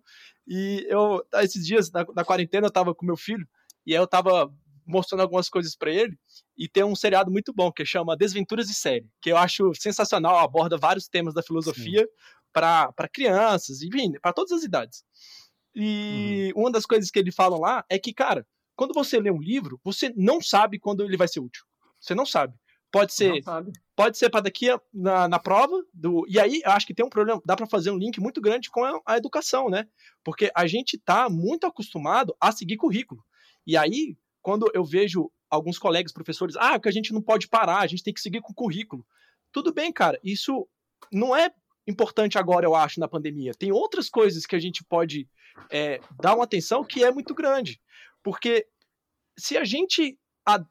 E eu, esses dias na, na quarentena, eu tava com meu filho e aí eu tava mostrando algumas coisas para ele e tem um seriado muito bom que chama Desventuras de Série, que eu acho sensacional, aborda vários temas da filosofia para crianças, enfim, para todas as idades. E uhum. uma das coisas que ele fala lá é que, cara, quando você lê um livro, você não sabe quando ele vai ser útil. Você não sabe. Pode ser, pode ser para daqui a, na, na prova do. E aí eu acho que tem um problema, dá para fazer um link muito grande com a, a, educação, né? Porque a gente tá muito acostumado a seguir currículo. E aí, quando eu vejo alguns colegas professores, ah, que a gente não pode parar, a gente tem que seguir com o currículo. Tudo bem, cara, isso não é importante agora, eu acho, na pandemia. Tem outras coisas que a gente pode é, dar uma atenção que é muito grande. Porque se a gente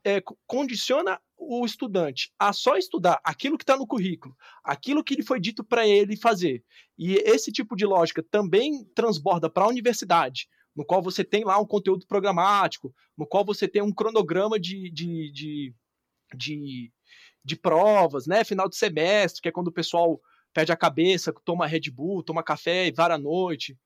é, condiciona o estudante a só estudar aquilo que está no currículo, aquilo que lhe foi dito para ele fazer, e esse tipo de lógica também transborda para a universidade, no qual você tem lá um conteúdo programático, no qual você tem um cronograma de, de, de, de, de provas, né? Final de semestre, que é quando o pessoal perde a cabeça, toma Red Bull, toma café e vara à noite.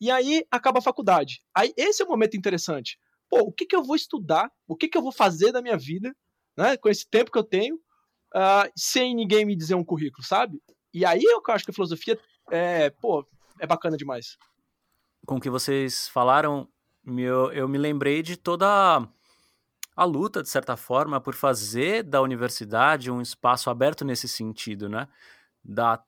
E aí acaba a faculdade. Aí esse é o momento interessante. Pô, o que, que eu vou estudar? O que, que eu vou fazer da minha vida né, com esse tempo que eu tenho, uh, sem ninguém me dizer um currículo, sabe? E aí eu acho que a filosofia é, pô, é bacana demais. Com o que vocês falaram, eu, eu me lembrei de toda a luta, de certa forma, por fazer da universidade um espaço aberto nesse sentido, né? Da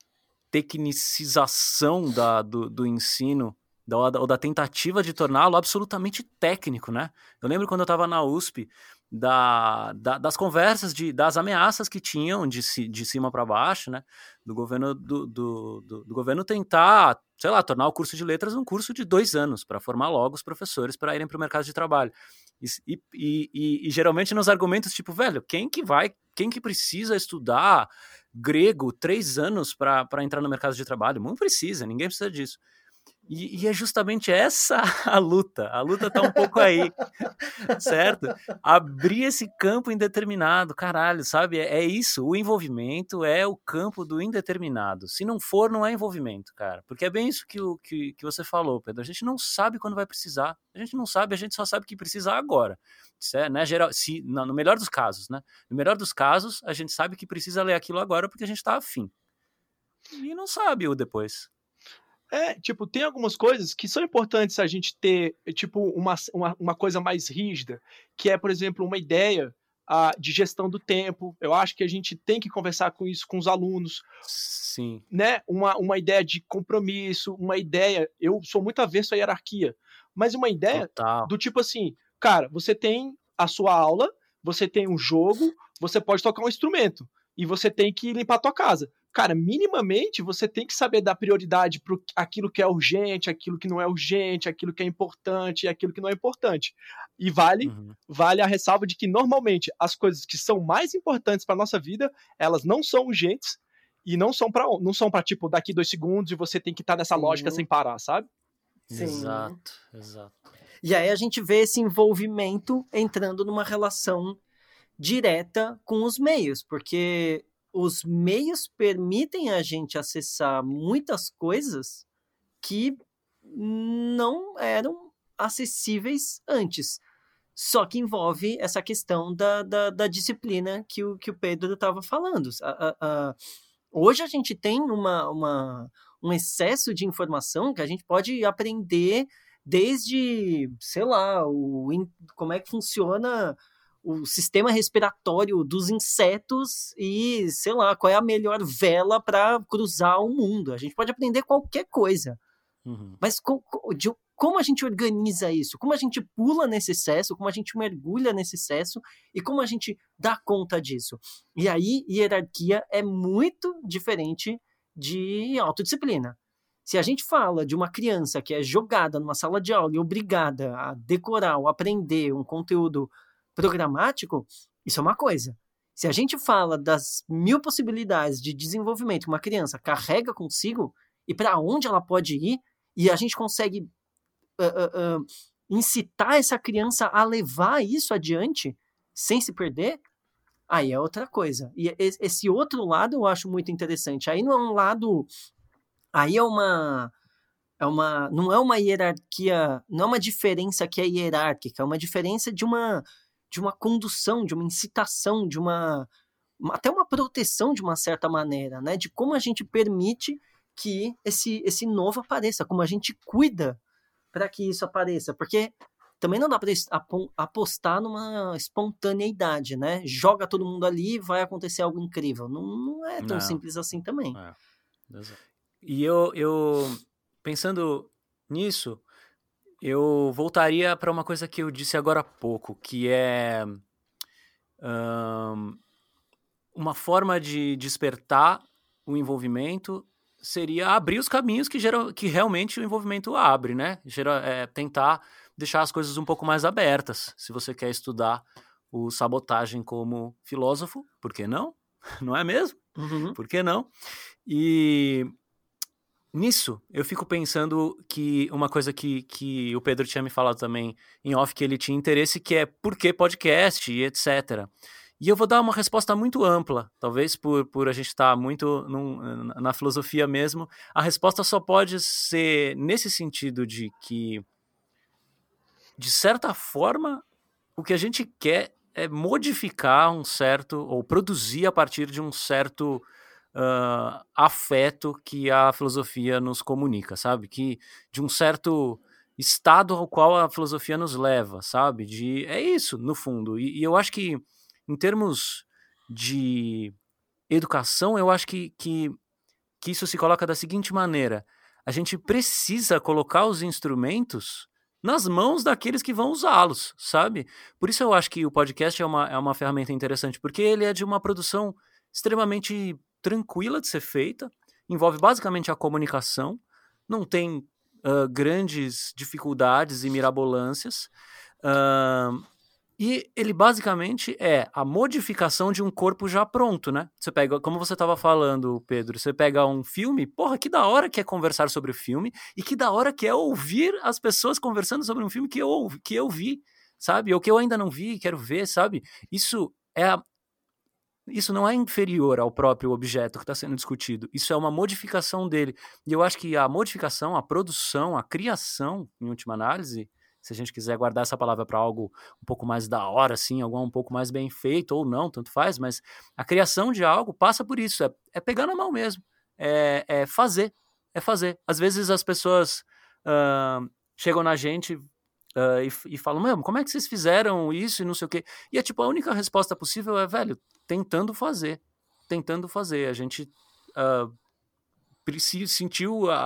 tecnicização da, do, do ensino, da, ou da tentativa de torná-lo absolutamente técnico, né? Eu lembro quando eu estava na USP, da, da, das conversas, de, das ameaças que tinham de, de cima para baixo, né? Do governo, do, do, do, do, governo tentar, sei lá, tornar o curso de letras um curso de dois anos, para formar logo os professores para irem para o mercado de trabalho. E, e, e, e, geralmente nos argumentos, tipo, velho, quem que vai, quem que precisa estudar grego três anos para entrar no mercado de trabalho? Não precisa, ninguém precisa disso. E, e, é justamente essa a luta. A luta tá um pouco aí, certo? Abrir esse campo indeterminado, caralho, sabe? É, é, isso. O envolvimento é o campo do indeterminado. Se não for, não é envolvimento, cara. Porque é bem isso que, o, que, que você falou, Pedro. A gente não sabe quando vai precisar. A gente não sabe, a gente só sabe que precisa agora. É, né, geral, se, não, no melhor dos casos, né? No melhor dos casos, a gente sabe que precisa ler aquilo agora porque a gente tá afim. E não sabe o depois. É, tipo, tem algumas coisas que são importantes a gente ter, tipo, uma, uma, uma coisa mais rígida, que é, por exemplo, uma ideia uh, de gestão do tempo. Eu acho que a gente tem que conversar com isso com os alunos. Sim. Né? Uma, uma ideia de compromisso, uma ideia. Eu sou muito avesso à hierarquia, mas uma ideia Total. do tipo assim, cara, você tem a sua aula, você tem um jogo, você pode tocar um instrumento e você tem que limpar a tua casa cara, minimamente você tem que saber dar prioridade para aquilo que é urgente, aquilo que não é urgente, aquilo que é importante e aquilo que não é importante. E vale, uhum. vale a ressalva de que normalmente as coisas que são mais importantes para nossa vida, elas não são urgentes e não são para não são para tipo daqui dois segundos e você tem que estar tá nessa Sim. lógica sem parar, sabe? Sim. Exato, exato. E aí a gente vê esse envolvimento entrando numa relação direta com os meios, porque os meios permitem a gente acessar muitas coisas que não eram acessíveis antes. Só que envolve essa questão da, da, da disciplina que o, que o Pedro estava falando. A, a, a, hoje a gente tem uma, uma, um excesso de informação que a gente pode aprender desde, sei lá, o, como é que funciona o sistema respiratório dos insetos e, sei lá, qual é a melhor vela para cruzar o mundo. A gente pode aprender qualquer coisa. Uhum. Mas com, de, como a gente organiza isso? Como a gente pula nesse excesso? Como a gente mergulha nesse excesso? E como a gente dá conta disso? E aí, hierarquia é muito diferente de autodisciplina. Se a gente fala de uma criança que é jogada numa sala de aula e obrigada a decorar ou aprender um conteúdo programático, isso é uma coisa. Se a gente fala das mil possibilidades de desenvolvimento que uma criança carrega consigo e para onde ela pode ir, e a gente consegue uh, uh, incitar essa criança a levar isso adiante sem se perder, aí é outra coisa. E esse outro lado eu acho muito interessante. Aí não é um lado. Aí é uma. É uma, não é uma hierarquia, não é uma diferença que é hierárquica, é uma diferença de uma, de uma condução, de uma incitação, de uma, até uma proteção de uma certa maneira, né? De como a gente permite que esse, esse novo apareça, como a gente cuida para que isso apareça, porque também não dá para apostar numa espontaneidade, né? Joga todo mundo ali e vai acontecer algo incrível. Não, não é tão não. simples assim também. É. E eu, eu, pensando nisso, eu voltaria para uma coisa que eu disse agora há pouco, que é um, uma forma de despertar o envolvimento seria abrir os caminhos que, geram, que realmente o envolvimento abre, né? Gera, é, tentar deixar as coisas um pouco mais abertas. Se você quer estudar o sabotagem como filósofo, por que não? Não é mesmo? Uhum. Por que não? E nisso, eu fico pensando que uma coisa que, que o Pedro tinha me falado também em off, que ele tinha interesse, que é por que podcast e etc. E eu vou dar uma resposta muito ampla, talvez por, por a gente estar tá muito num, na filosofia mesmo. A resposta só pode ser nesse sentido de que, de certa forma, o que a gente quer é modificar um certo, ou produzir a partir de um certo uh, afeto que a filosofia nos comunica, sabe? Que de um certo estado ao qual a filosofia nos leva, sabe? De é isso, no fundo. E, e eu acho que em termos de educação, eu acho que, que, que isso se coloca da seguinte maneira: a gente precisa colocar os instrumentos nas mãos daqueles que vão usá-los, sabe? Por isso eu acho que o podcast é uma, é uma ferramenta interessante, porque ele é de uma produção extremamente tranquila de ser feita, envolve basicamente a comunicação, não tem uh, grandes dificuldades e mirabolâncias. Uh, e ele basicamente é a modificação de um corpo já pronto, né? Você pega, como você estava falando, Pedro, você pega um filme, porra, que da hora que é conversar sobre o filme e que da hora que é ouvir as pessoas conversando sobre um filme que eu, que eu vi, sabe? Ou que eu ainda não vi, quero ver, sabe? Isso é a, isso não é inferior ao próprio objeto que está sendo discutido. Isso é uma modificação dele. E eu acho que a modificação, a produção, a criação, em última análise, se a gente quiser guardar essa palavra para algo um pouco mais da hora, assim, algo um pouco mais bem feito ou não, tanto faz, mas a criação de algo passa por isso, é, é pegar na mão mesmo, é, é, fazer, é fazer. Às vezes as pessoas uh, chegam na gente uh, e, e, falam, mesmo, como é que vocês fizeram isso e não sei o quê? E é tipo, a única resposta possível é, velho, tentando fazer, tentando fazer. A gente uh, sentiu a,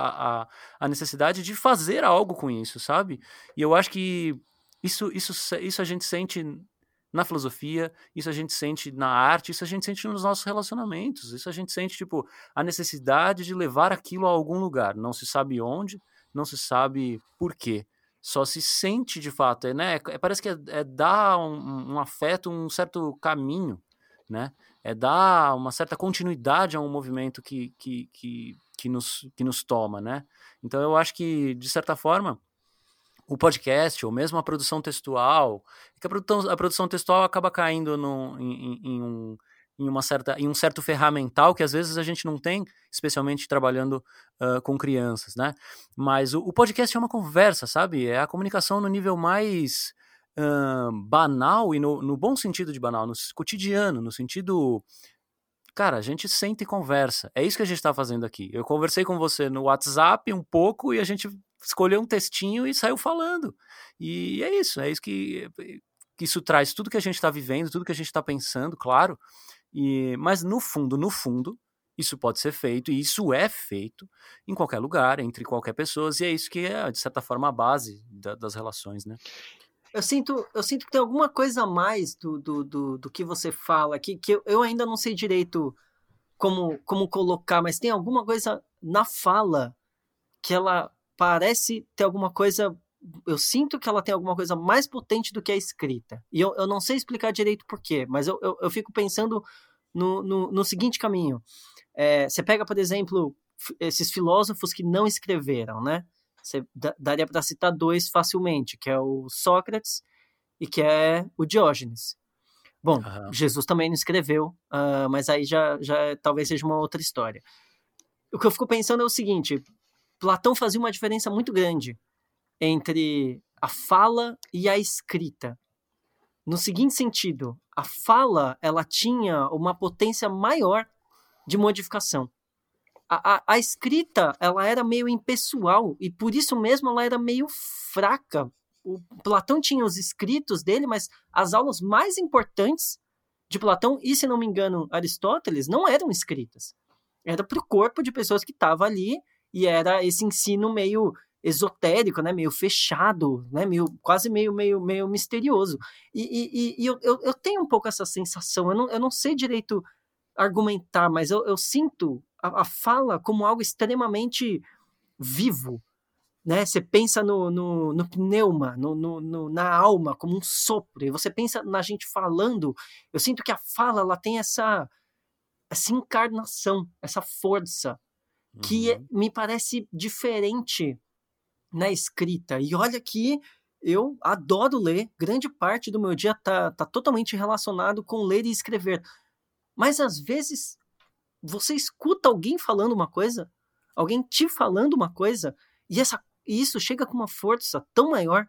a, a, necessidade de fazer algo com isso, sabe? E eu acho que isso, isso, isso a gente sente na filosofia, isso a gente sente na arte, isso a gente sente nos nossos relacionamentos, isso a gente sente, tipo, a necessidade de levar aquilo a algum lugar. Não se sabe onde, não se sabe por quê. Só se sente de fato, é, né? É, parece que é, é dar um, um afeto, um certo caminho, né? É dar uma certa continuidade a um movimento que, que, que que nos, que nos toma, né? Então eu acho que, de certa forma, o podcast, ou mesmo a produção textual, é que a produção, a produção textual acaba caindo no, em, em, um, em, uma certa, em um certo ferramental que às vezes a gente não tem, especialmente trabalhando uh, com crianças, né? Mas o, o, podcast é uma conversa, sabe? É a comunicação no nível mais banal e no, no bom sentido de banal, no cotidiano, no sentido cara, a gente senta e conversa. É isso que a gente está fazendo aqui. Eu conversei com você no WhatsApp um pouco e a gente escolheu um textinho e saiu falando. E é isso, é isso que, que isso traz tudo que a gente está vivendo, tudo que a gente está pensando, claro. E, mas no fundo, no fundo, isso pode ser feito, e isso é feito em qualquer lugar, entre qualquer pessoa, e é isso que é, de certa forma, a base da, das relações, né? Eu sinto, eu sinto que tem alguma coisa a mais do, do, do, do que você fala aqui, que eu, ainda não sei direito como, como colocar, mas tem alguma coisa na fala que ela parece ter alguma coisa. Eu sinto que ela tem alguma coisa mais potente do que a escrita. E eu, eu não sei explicar direito por quê, mas eu, eu, eu fico pensando no, no, no seguinte caminho. É, você pega, por exemplo, esses filósofos que não escreveram, né? Você daria para citar dois facilmente, que é o Sócrates e que é o Diógenes. Bom, uhum. Jesus também não escreveu, uh, mas aí já, já talvez seja uma outra história. O que eu fico pensando é o seguinte: Platão fazia uma diferença muito grande entre a fala e a escrita. No seguinte sentido, a fala ela tinha uma potência maior de modificação a, a, a, escrita ela era meio impessoal e por isso mesmo ela era meio fraca. O Platão tinha os escritos dele, mas as aulas mais importantes de Platão e, se não me engano, Aristóteles, não eram escritas. Era para o corpo de pessoas que estavam ali e era esse ensino meio esotérico, né, meio fechado, né, meio quase meio meio meio misterioso. E, e, e eu, eu, eu, tenho um pouco essa sensação. Eu não, eu não sei direito argumentar, mas eu, eu sinto a, a fala como algo extremamente vivo, né? Você pensa no, no, no pneuma, no, no, na alma, como um sopro, e você pensa na gente falando. Eu sinto que a fala ela tem essa, essa encarnação, essa força, que uhum. me parece diferente na escrita. E olha que eu adoro ler, grande parte do meu dia tá, tá totalmente relacionado com ler e escrever. Mas às vezes você escuta alguém falando uma coisa, alguém te falando uma coisa, e, essa, e isso chega com uma força tão maior,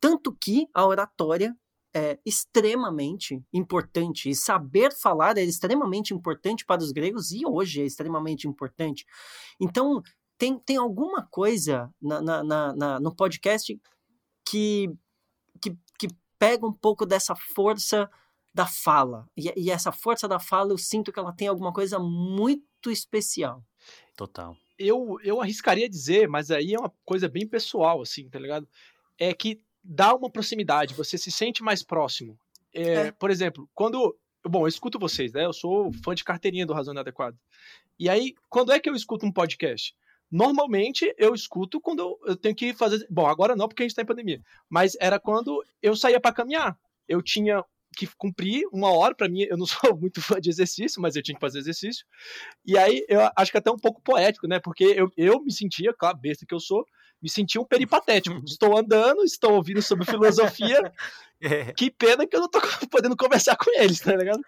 tanto que a oratória é extremamente importante, e saber falar é extremamente importante para os gregos, e hoje é extremamente importante. Então, tem, tem alguma coisa na, na, na, no podcast que, que, que pega um pouco dessa força da fala. E, e, essa força da fala, eu sinto que ela tem alguma coisa muito especial. Total. Eu, eu arriscaria dizer, mas aí é uma coisa bem pessoal, assim, tá ligado? É que dá uma proximidade, você se sente mais próximo. É, é. Por exemplo, quando. Bom, eu escuto vocês, né? Eu sou fã de carteirinha do Razão Inadequado. E aí, quando é que eu escuto um podcast? Normalmente eu escuto quando eu tenho que fazer. Bom, agora não, porque a gente tá em pandemia. Mas era quando eu saía para caminhar. Eu tinha que cumprir uma hora para mim. Eu não sou muito fã de exercício, mas eu tinha que fazer exercício. E aí eu acho que até um pouco poético, né? Porque eu, eu me sentia, claro, besta que eu sou, me sentia um peripatético. estou andando, estou ouvindo sobre filosofia. É. Que pena que eu não estou podendo conversar com eles, tá ligado?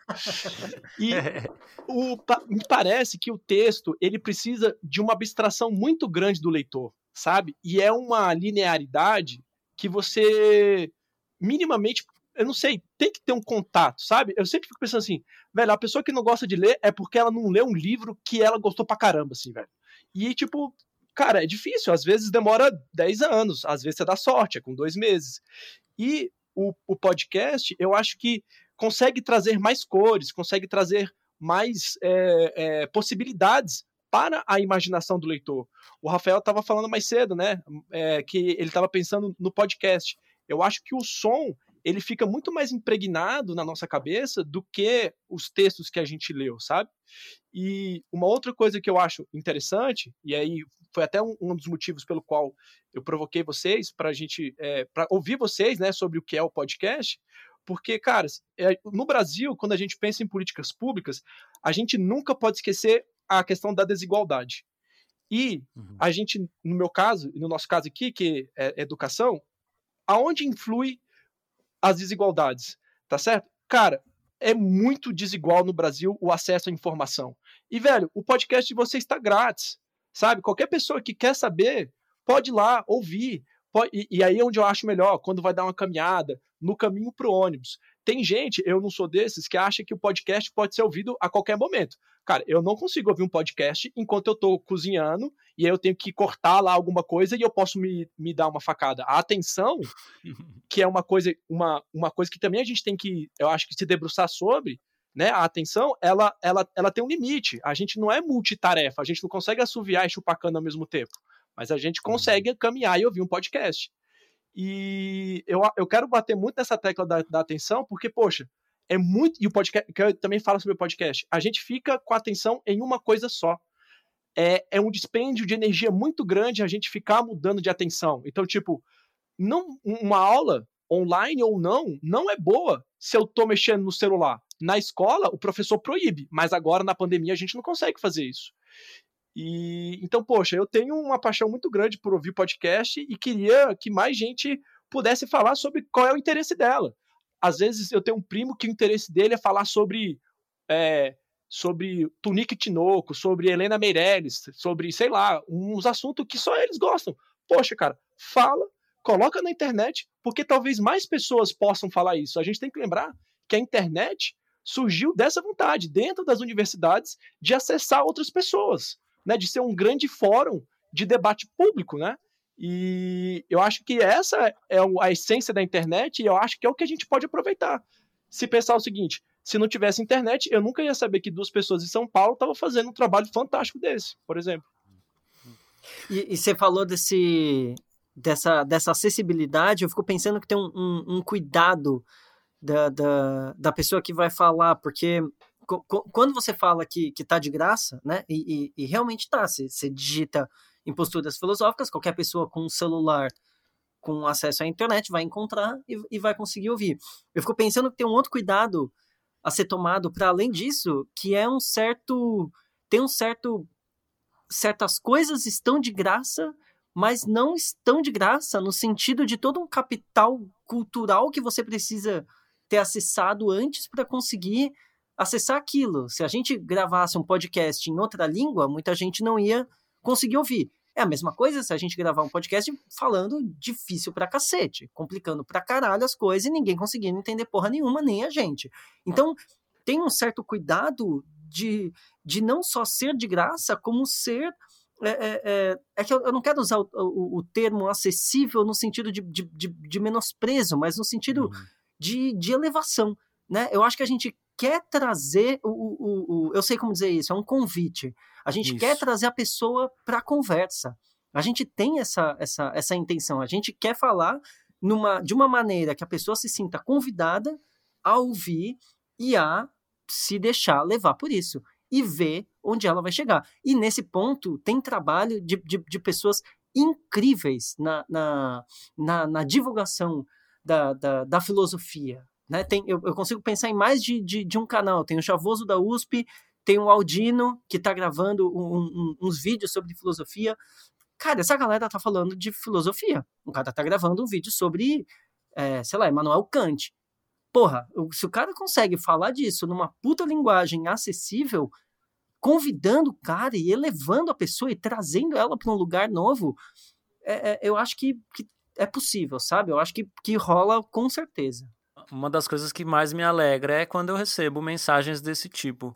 E é. o, me parece que o texto ele precisa de uma abstração muito grande do leitor, sabe? E é uma linearidade que você minimamente eu não sei, tem que ter um contato, sabe? Eu sempre fico pensando assim, velho, a pessoa que não gosta de ler é porque ela não leu um livro que ela gostou pra caramba, assim, velho. E, tipo, cara, é difícil, às vezes demora 10 anos, às vezes você dá sorte, é com dois meses. E o, o podcast, eu acho que consegue trazer mais cores, consegue trazer mais é, é, possibilidades para a imaginação do leitor. O Rafael estava falando mais cedo, né? É, que ele estava pensando no podcast. Eu acho que o som ele fica muito mais impregnado na nossa cabeça do que os textos que a gente leu, sabe? E uma outra coisa que eu acho interessante, e aí foi até um, um dos motivos pelo qual eu provoquei vocês para a gente, é, para ouvir vocês, né, sobre o que é o podcast, porque, cara, é, no Brasil, quando a gente pensa em políticas públicas, a gente nunca pode esquecer a questão da desigualdade. E uhum. a gente, no meu caso, e no nosso caso aqui, que é educação, aonde influi as desigualdades, tá certo? Cara, é muito desigual no Brasil o acesso à informação. E, velho, o podcast de você está grátis, sabe? Qualquer pessoa que quer saber pode ir lá ouvir. Pode, e, e, aí é onde eu acho melhor, quando vai dar uma caminhada, no caminho para o ônibus. Tem gente, eu não sou desses, que acha que o podcast pode ser ouvido a qualquer momento. Cara, eu não consigo ouvir um podcast enquanto eu estou cozinhando e aí eu tenho que cortar lá alguma coisa e eu posso me, me dar uma facada. A atenção, que é uma coisa, uma, uma coisa que também a gente tem que, eu acho que se debruçar sobre, né? A atenção, ela, ela, ela tem um limite. A gente não é multitarefa, a gente não consegue assoviar e chupar cana ao mesmo tempo. Mas a gente uhum. consegue caminhar e ouvir um podcast. E eu, eu quero bater muito nessa tecla da, da atenção, porque, poxa, é muito. E o podcast, que eu também falo sobre o podcast, a gente fica com a atenção em uma coisa só. É, é um dispêndio de energia muito grande a gente ficar mudando de atenção. Então, tipo, não, uma aula, online ou não, não é boa se eu tô mexendo no celular. Na escola, o professor proíbe, mas agora na pandemia a gente não consegue fazer isso. E então, poxa, eu tenho uma paixão muito grande por ouvir podcast e queria que mais gente pudesse falar sobre qual é o interesse dela. Às vezes eu tenho um primo que o interesse dele é falar sobre é, sobre Tunique Tinoco, sobre Helena Meirelles, sobre, sei lá, uns assuntos que só eles gostam. Poxa, cara, fala, coloca na internet, porque talvez mais pessoas possam falar isso. A gente tem que lembrar que a internet surgiu dessa vontade, dentro das universidades, de acessar outras pessoas né, de ser um grande fórum de debate público, né? E eu acho que essa é a essência da internet e eu acho que é o que a gente pode aproveitar. Se pensar o seguinte, se não tivesse internet, eu nunca ia saber que duas pessoas em São Paulo estavam fazendo um trabalho fantástico desse, por exemplo. E, e, você falou desse, dessa, dessa acessibilidade, eu fico pensando que tem um, um, um cuidado da, da, da pessoa que vai falar, porque quando você fala que, que tá de graça, né? E, e, e realmente tá, você, você digita imposturas filosóficas, qualquer pessoa com um celular com acesso à internet vai encontrar e, e vai conseguir ouvir. Eu fico pensando que tem um outro cuidado a ser tomado para além disso, que é um certo tem um certo certas coisas estão de graça, mas não estão de graça no sentido de todo um capital cultural que você precisa ter acessado antes para conseguir acessar aquilo. Se a gente gravasse um podcast em outra língua, muita gente não ia conseguir ouvir. É a mesma coisa se a gente gravar um podcast falando difícil pra cacete, complicando pra caralho as coisas e ninguém conseguindo entender porra nenhuma, nem a gente. Então, tem um certo cuidado de, de não só ser de graça, como ser. É, é, é, é que eu, eu, não quero usar o, o, o, termo acessível no sentido de, de, de, de menosprezo, mas no sentido uhum. de, de elevação. Né? Eu acho que a gente quer trazer o, o, o, eu sei como dizer isso, é um convite. A gente isso. quer trazer a pessoa para a conversa. A gente tem essa, essa, essa intenção. A gente quer falar numa, de uma maneira que a pessoa se sinta convidada a ouvir e a se deixar levar por isso e ver onde ela vai chegar. E nesse ponto tem trabalho de, de, de pessoas incríveis na, na, na, na divulgação da, da, da filosofia, né? Tem, eu, eu consigo pensar em mais de, de, de, um canal. Tem o Chavoso da USP, tem o Aldino, que está gravando um, um, uns vídeos sobre filosofia. Cara, essa galera tá falando de filosofia. O cara tá gravando um vídeo sobre, é, sei lá, Emmanuel Kant. Porra, se o cara consegue falar disso numa puta linguagem acessível, convidando o cara e elevando a pessoa e trazendo ela para um lugar novo, é, é, eu acho que, que é possível, sabe? Eu acho que, que rola com certeza uma das coisas que mais me alegra é quando eu recebo mensagens desse tipo.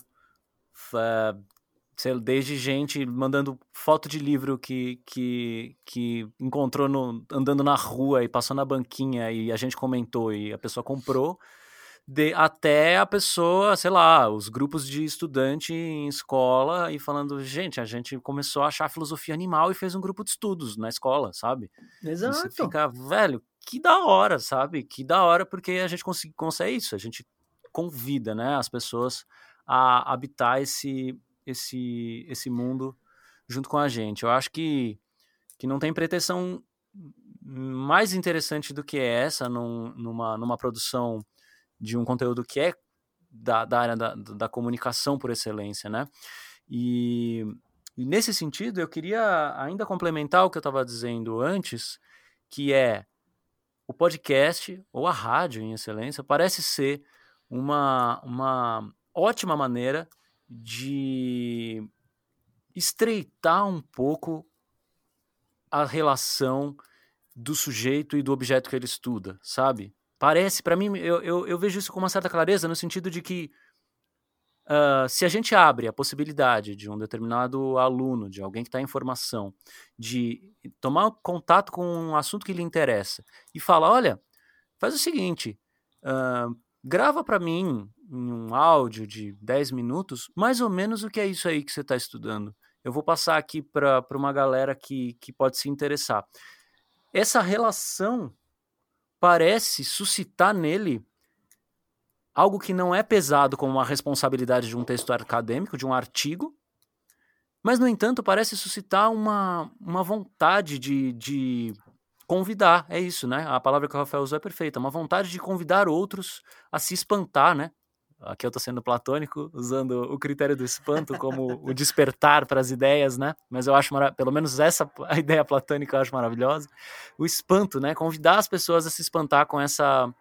desde gente mandando foto de livro que, que, que encontrou no, andando na rua e passou na banquinha e a gente comentou e a pessoa comprou, de, até a pessoa, sei lá, os grupos de estudante em escola e falando, gente, a gente começou a achar filosofia animal e fez um grupo de estudos na escola, sabe? Exato. E você fica, velho, que da hora, sabe? Que da hora porque a gente consegue, consegue isso, a gente convida, né, as pessoas a habitar esse esse esse mundo junto com a gente. Eu acho que que não tem pretensão mais interessante do que essa num, numa numa produção de um conteúdo que é da, da área da, da comunicação por excelência, né? E, e nesse sentido, eu queria ainda complementar o que eu estava dizendo antes, que é o podcast ou a rádio em excelência parece ser uma, uma ótima maneira de estreitar um pouco a relação do sujeito e do objeto que ele estuda, sabe? Parece, para mim, eu, eu, eu, vejo isso com uma certa clareza no sentido de que uh, se a gente abre a possibilidade de um determinado aluno, de alguém que está em formação, de tomar contato com um assunto que lhe interessa e fala, olha, faz o seguinte, uh, grava para mim em um áudio de 10 minutos, mais ou menos o que é isso aí que você está estudando. Eu vou passar aqui para uma galera que, que pode se interessar. Essa relação parece suscitar nele algo que não é pesado como uma responsabilidade de um texto acadêmico, de um artigo, mas, no entanto, parece suscitar uma, uma vontade de, de convidar, é isso, né? A palavra que o Rafael usou é perfeita, uma vontade de convidar outros a se espantar, né? Aqui eu estou sendo platônico, usando o critério do espanto como o despertar para as ideias, né? Mas eu acho, pelo menos essa a ideia platônica eu acho maravilhosa. O espanto, né? Convidar as pessoas a se espantar com essa,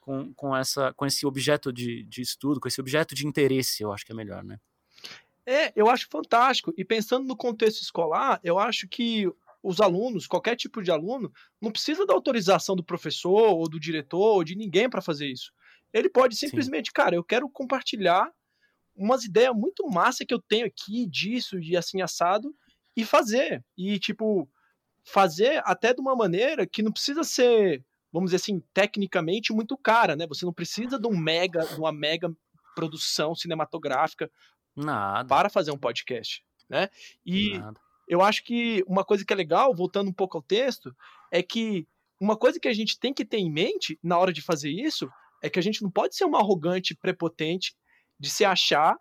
com, com essa, com esse objeto de, de estudo, com esse objeto de interesse, eu acho que é melhor, né? É, eu acho fantástico. E pensando no contexto escolar, eu acho que os alunos, qualquer tipo de aluno, não precisa da autorização do professor ou do diretor ou de ninguém para fazer isso. Ele pode simplesmente, Sim. cara, eu quero compartilhar umas ideias muito massa que eu tenho aqui disso, de assim assado, e fazer. E, tipo, fazer até de uma maneira que não precisa ser, vamos dizer assim, tecnicamente muito cara, né? Você não precisa de um mega, de uma mega produção cinematográfica Nada. para fazer um podcast, né? E Nada. eu acho que uma coisa que é legal, voltando um pouco ao texto, é que uma coisa que a gente tem que ter em mente na hora de fazer isso é que a gente não pode ser uma arrogante prepotente de se achar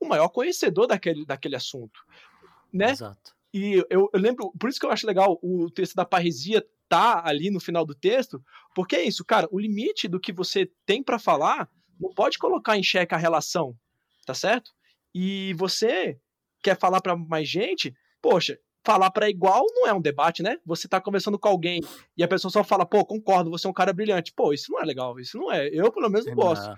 o maior conhecedor daquele, daquele assunto, né? Exato. E eu, eu lembro, por isso que eu acho legal o texto da parresia tá ali no final do texto, porque é isso, cara, o limite do que você tem para falar não pode colocar em xeque a relação, tá certo? E você quer falar para mais gente, poxa, falar para igual não é um debate, né? Você tá conversando com alguém e a pessoa só fala, pô, concordo, você é um cara brilhante. Pô, isso não é legal, isso não é. Eu, pelo menos, não gosto.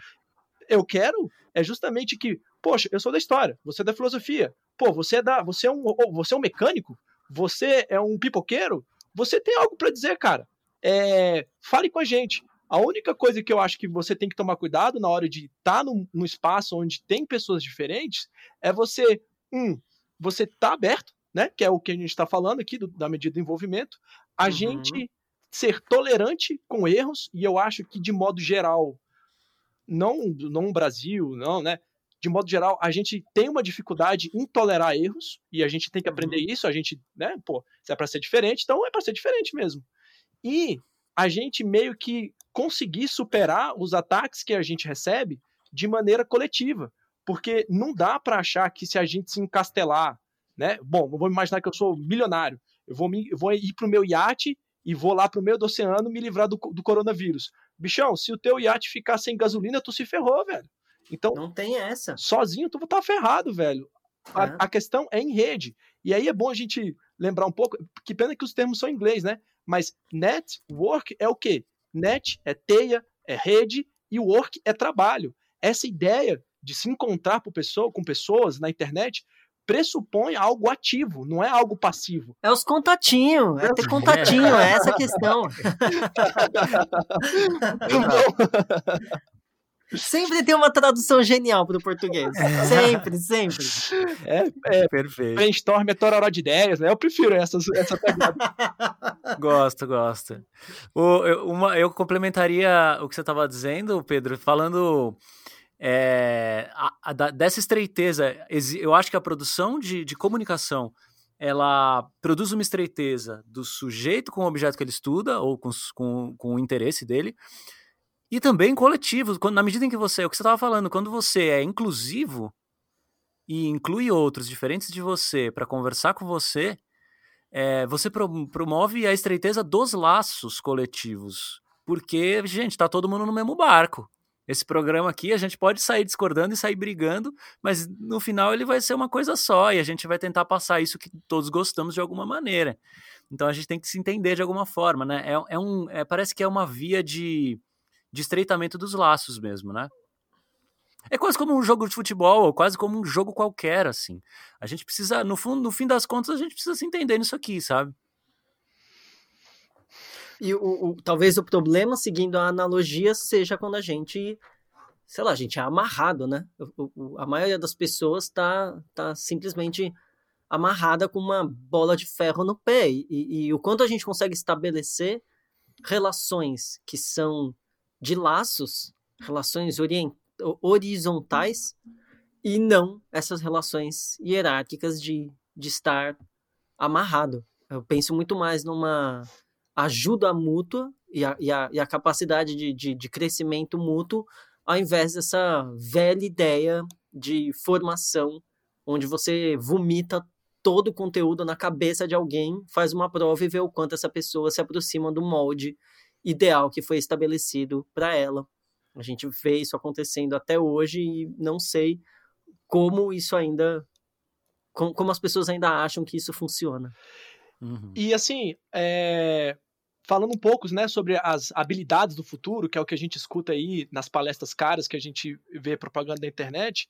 Eu quero é justamente que, poxa, eu sou da história, você é da filosofia. Pô, você é da, você é um, você é um mecânico, você é um pipoqueiro, você tem algo para dizer, cara. É, fale com a gente. A única coisa que eu acho que você tem que tomar cuidado na hora de estar tá num, num espaço onde tem pessoas diferentes é você, um, você tá aberto né? Que é o que a gente está falando aqui do, da medida de envolvimento, a uhum. gente ser tolerante com erros, e eu acho que, de modo geral, não no Brasil, não, né? De modo geral, a gente tem uma dificuldade em tolerar erros, e a gente tem que aprender uhum. isso, a gente, né, pô, se é para ser diferente, então é para ser diferente mesmo. E a gente meio que conseguir superar os ataques que a gente recebe de maneira coletiva, porque não dá para achar que se a gente se encastelar né? Bom, vou imaginar que eu sou milionário. Eu vou, me, eu vou ir pro meu iate e vou lá pro meio do oceano me livrar do, do coronavírus. Bichão, se o teu iate ficar sem gasolina, tu se ferrou, velho. Então, não tem essa. Sozinho tu tá ferrado, velho. A, é. a, questão é em rede. E aí é bom a gente lembrar um pouco, que pena que os termos são em inglês, né? Mas network é o quê? Net é teia, é rede e work é trabalho. Essa ideia de se encontrar com, pessoa, com pessoas na internet pressupõe algo ativo, não é algo passivo. É os contatinhos, é ter contatinho, é essa a questão. Sempre tem uma tradução genial para o português. Sempre, sempre. É, é perfeito. Brainstorm é tororó de ideias, né? Eu prefiro essas, essa pegada. gosto, gosto. O, eu, uma, eu complementaria o que você estava dizendo, Pedro, falando é, a, a, dessa estreiteza, eu acho que a produção de, de comunicação ela produz uma estreiteza do sujeito com o objeto que ele estuda ou com, com, com o interesse dele e também coletivo, quando, na medida em que você, é o que você estava falando, quando você é inclusivo e inclui outros diferentes de você para conversar com você, é, você pro, promove a estreiteza dos laços coletivos, porque, gente, está todo mundo no mesmo barco esse programa aqui, a gente pode sair discordando e sair brigando, mas no final ele vai ser uma coisa só e a gente vai tentar passar isso que todos gostamos de alguma maneira. Então a gente tem que se entender de alguma forma, né? É, é um, é, parece que é uma via de, de estreitamento dos laços mesmo, né? É quase como um jogo de futebol, ou quase como um jogo qualquer, assim. A gente precisa, no fundo, no fim das contas, a gente precisa se entender nisso aqui, sabe? E o, o, talvez o problema, seguindo a analogia, seja quando a gente, sei lá, a gente é amarrado, né? O, a maioria das pessoas tá, tá simplesmente amarrada com uma bola de ferro no pé. E, e o quanto a gente consegue estabelecer relações que são de laços, relações horizontais, e não essas relações hierárquicas de, de estar amarrado. Eu penso muito mais numa ajuda mútua e a, e a, e a capacidade de, de, de crescimento mútuo, ao invés dessa velha ideia de formação, onde você vomita todo o conteúdo na cabeça de alguém, faz uma prova e vê o quanto essa pessoa se aproxima do molde ideal que foi estabelecido para ela. A gente vê isso acontecendo até hoje e não sei como isso ainda. Como, como as pessoas ainda acham que isso funciona. Uhum. E assim, é, falando um pouco né, sobre as habilidades do futuro, que é o que a gente escuta aí nas palestras caras que a gente vê propaganda na internet,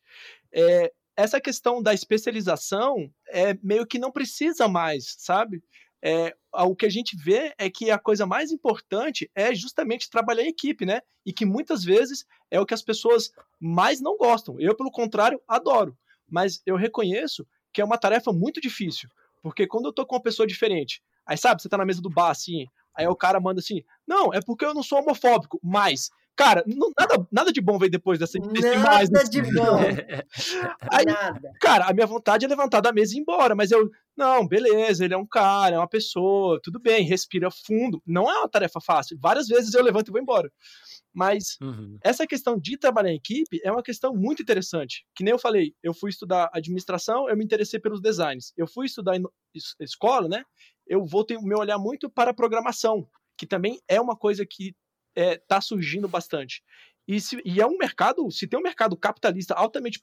é, essa questão da especialização é meio que não precisa mais, sabe? É, o que a gente vê é que a coisa mais importante é justamente trabalhar em equipe, né? E que muitas vezes é o que as pessoas mais não gostam. Eu, pelo contrário, adoro. Mas eu reconheço que é uma tarefa muito difícil. Porque quando eu tô com uma pessoa diferente, aí sabe, você tá na mesa do bar assim, aí o cara manda assim: Não, é porque eu não sou homofóbico, mas Cara, não, nada, nada de bom veio depois dessa desse nada mais. Nada de bom. Aí, nada. Cara, a minha vontade é levantar da mesa e ir embora, mas eu, não, beleza, ele é um cara, é uma pessoa, tudo bem, respira fundo. Não é uma tarefa fácil. Várias vezes eu levanto e vou embora. Mas uhum. essa questão de trabalhar em equipe é uma questão muito interessante. Que nem eu falei, eu fui estudar administração, eu me interessei pelos designs. Eu fui estudar em escola, né? Eu vou ter o meu olhar muito para a programação, que também é uma coisa que está é, tá surgindo bastante. E, se, e, é um mercado, se tem um mercado capitalista altamente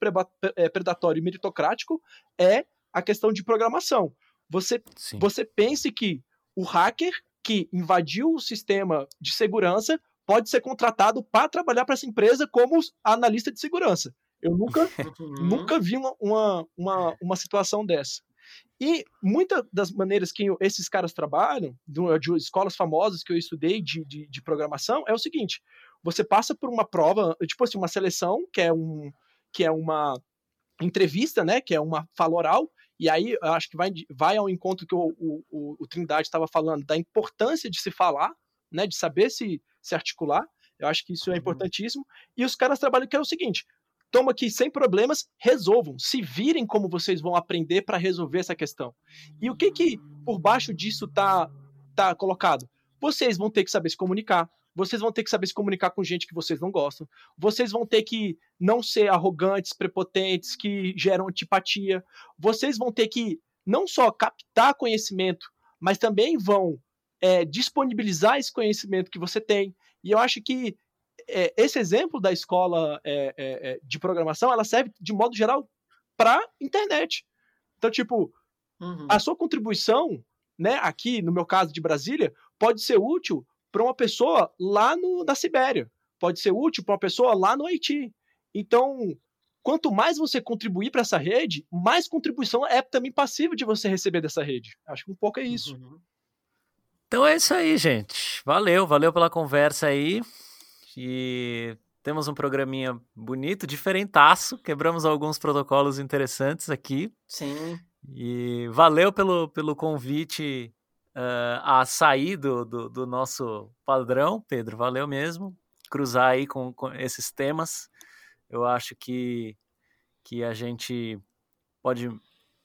é, predatório e meritocrático, é a questão de programação. Você, você pense que o hacker que invadiu o sistema de segurança pode ser contratado para trabalhar para essa empresa como analista de segurança. Eu nunca, uhum. nunca vi uma, uma, uma, uma situação dessa. E muitas das maneiras que esses caras trabalham, de escolas famosas que eu estudei de, de, de, programação, é o seguinte: você passa por uma prova, tipo assim, uma seleção, que é, um, que é uma entrevista, né? Que é uma fala oral, e aí eu acho que vai, vai ao encontro que o, o, o Trindade estava falando, da importância de se falar, né? De saber se, se articular. Eu acho que isso é uhum. importantíssimo. E os caras trabalham que é o seguinte: toma aqui sem problemas, resolvam, se virem como vocês vão aprender para resolver essa questão. E o que que por baixo disso tá tá colocado? Vocês vão ter que saber se comunicar, vocês vão ter que saber se comunicar com gente que vocês não gostam, vocês vão ter que não ser arrogantes, prepotentes, que geram antipatia, vocês vão ter que não só captar conhecimento, mas também vão é, disponibilizar esse conhecimento que você tem. E eu acho que é, esse exemplo da escola é, é, é, de programação, ela serve de modo geral para internet. Então, tipo, uhum. a sua contribuição, né, aqui no meu caso de Brasília, pode ser útil para uma pessoa lá no, na Sibéria, pode ser útil para uma pessoa lá no Haiti. Então, quanto mais você contribuir para essa rede, mais contribuição é também passível de você receber dessa rede. Acho que um pouco é isso. Uhum. Então é isso aí, gente. Valeu, valeu pela conversa aí. E temos um programinha bonito, diferentaço. Quebramos alguns protocolos interessantes aqui. Sim. E valeu pelo, pelo convite uh, a sair do, do, do, nosso padrão, Pedro. Valeu mesmo. Cruzar aí com, com esses temas. Eu acho que, que a gente pode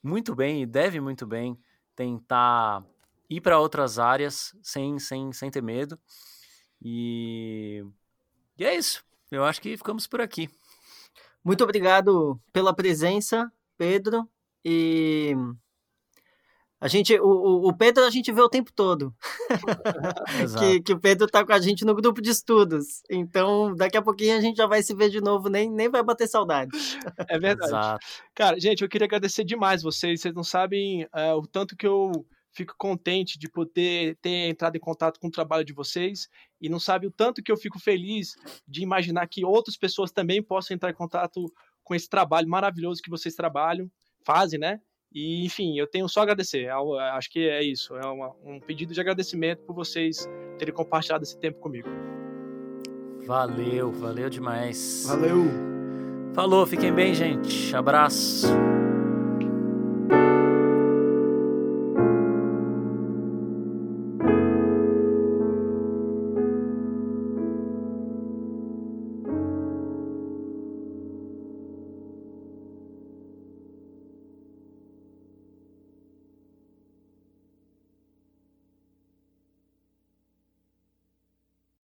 muito bem e deve muito bem tentar ir para outras áreas sem, sem, sem ter medo. E e é isso. Eu acho que ficamos por aqui. Muito obrigado pela presença, Pedro. E a gente, o, o Pedro a gente vê o tempo todo. que, que o Pedro tá com a gente no grupo de estudos. Então, daqui a pouquinho a gente já vai se ver de novo, nem, nem vai bater saudade. É verdade. Exato. Cara, gente, eu queria agradecer demais vocês. Vocês não sabem é, o tanto que eu fico contente de poder ter entrado em contato com o trabalho de vocês e não sabe o tanto que eu fico feliz de imaginar que outras pessoas também possam entrar em contato com esse trabalho maravilhoso que vocês trabalham, fazem, né? E, enfim, eu tenho só a agradecer. Acho que é isso. É uma, um pedido de agradecimento por vocês terem compartilhado esse tempo comigo. Valeu, valeu demais. Valeu. Falou, fiquem bem, gente. Abraço.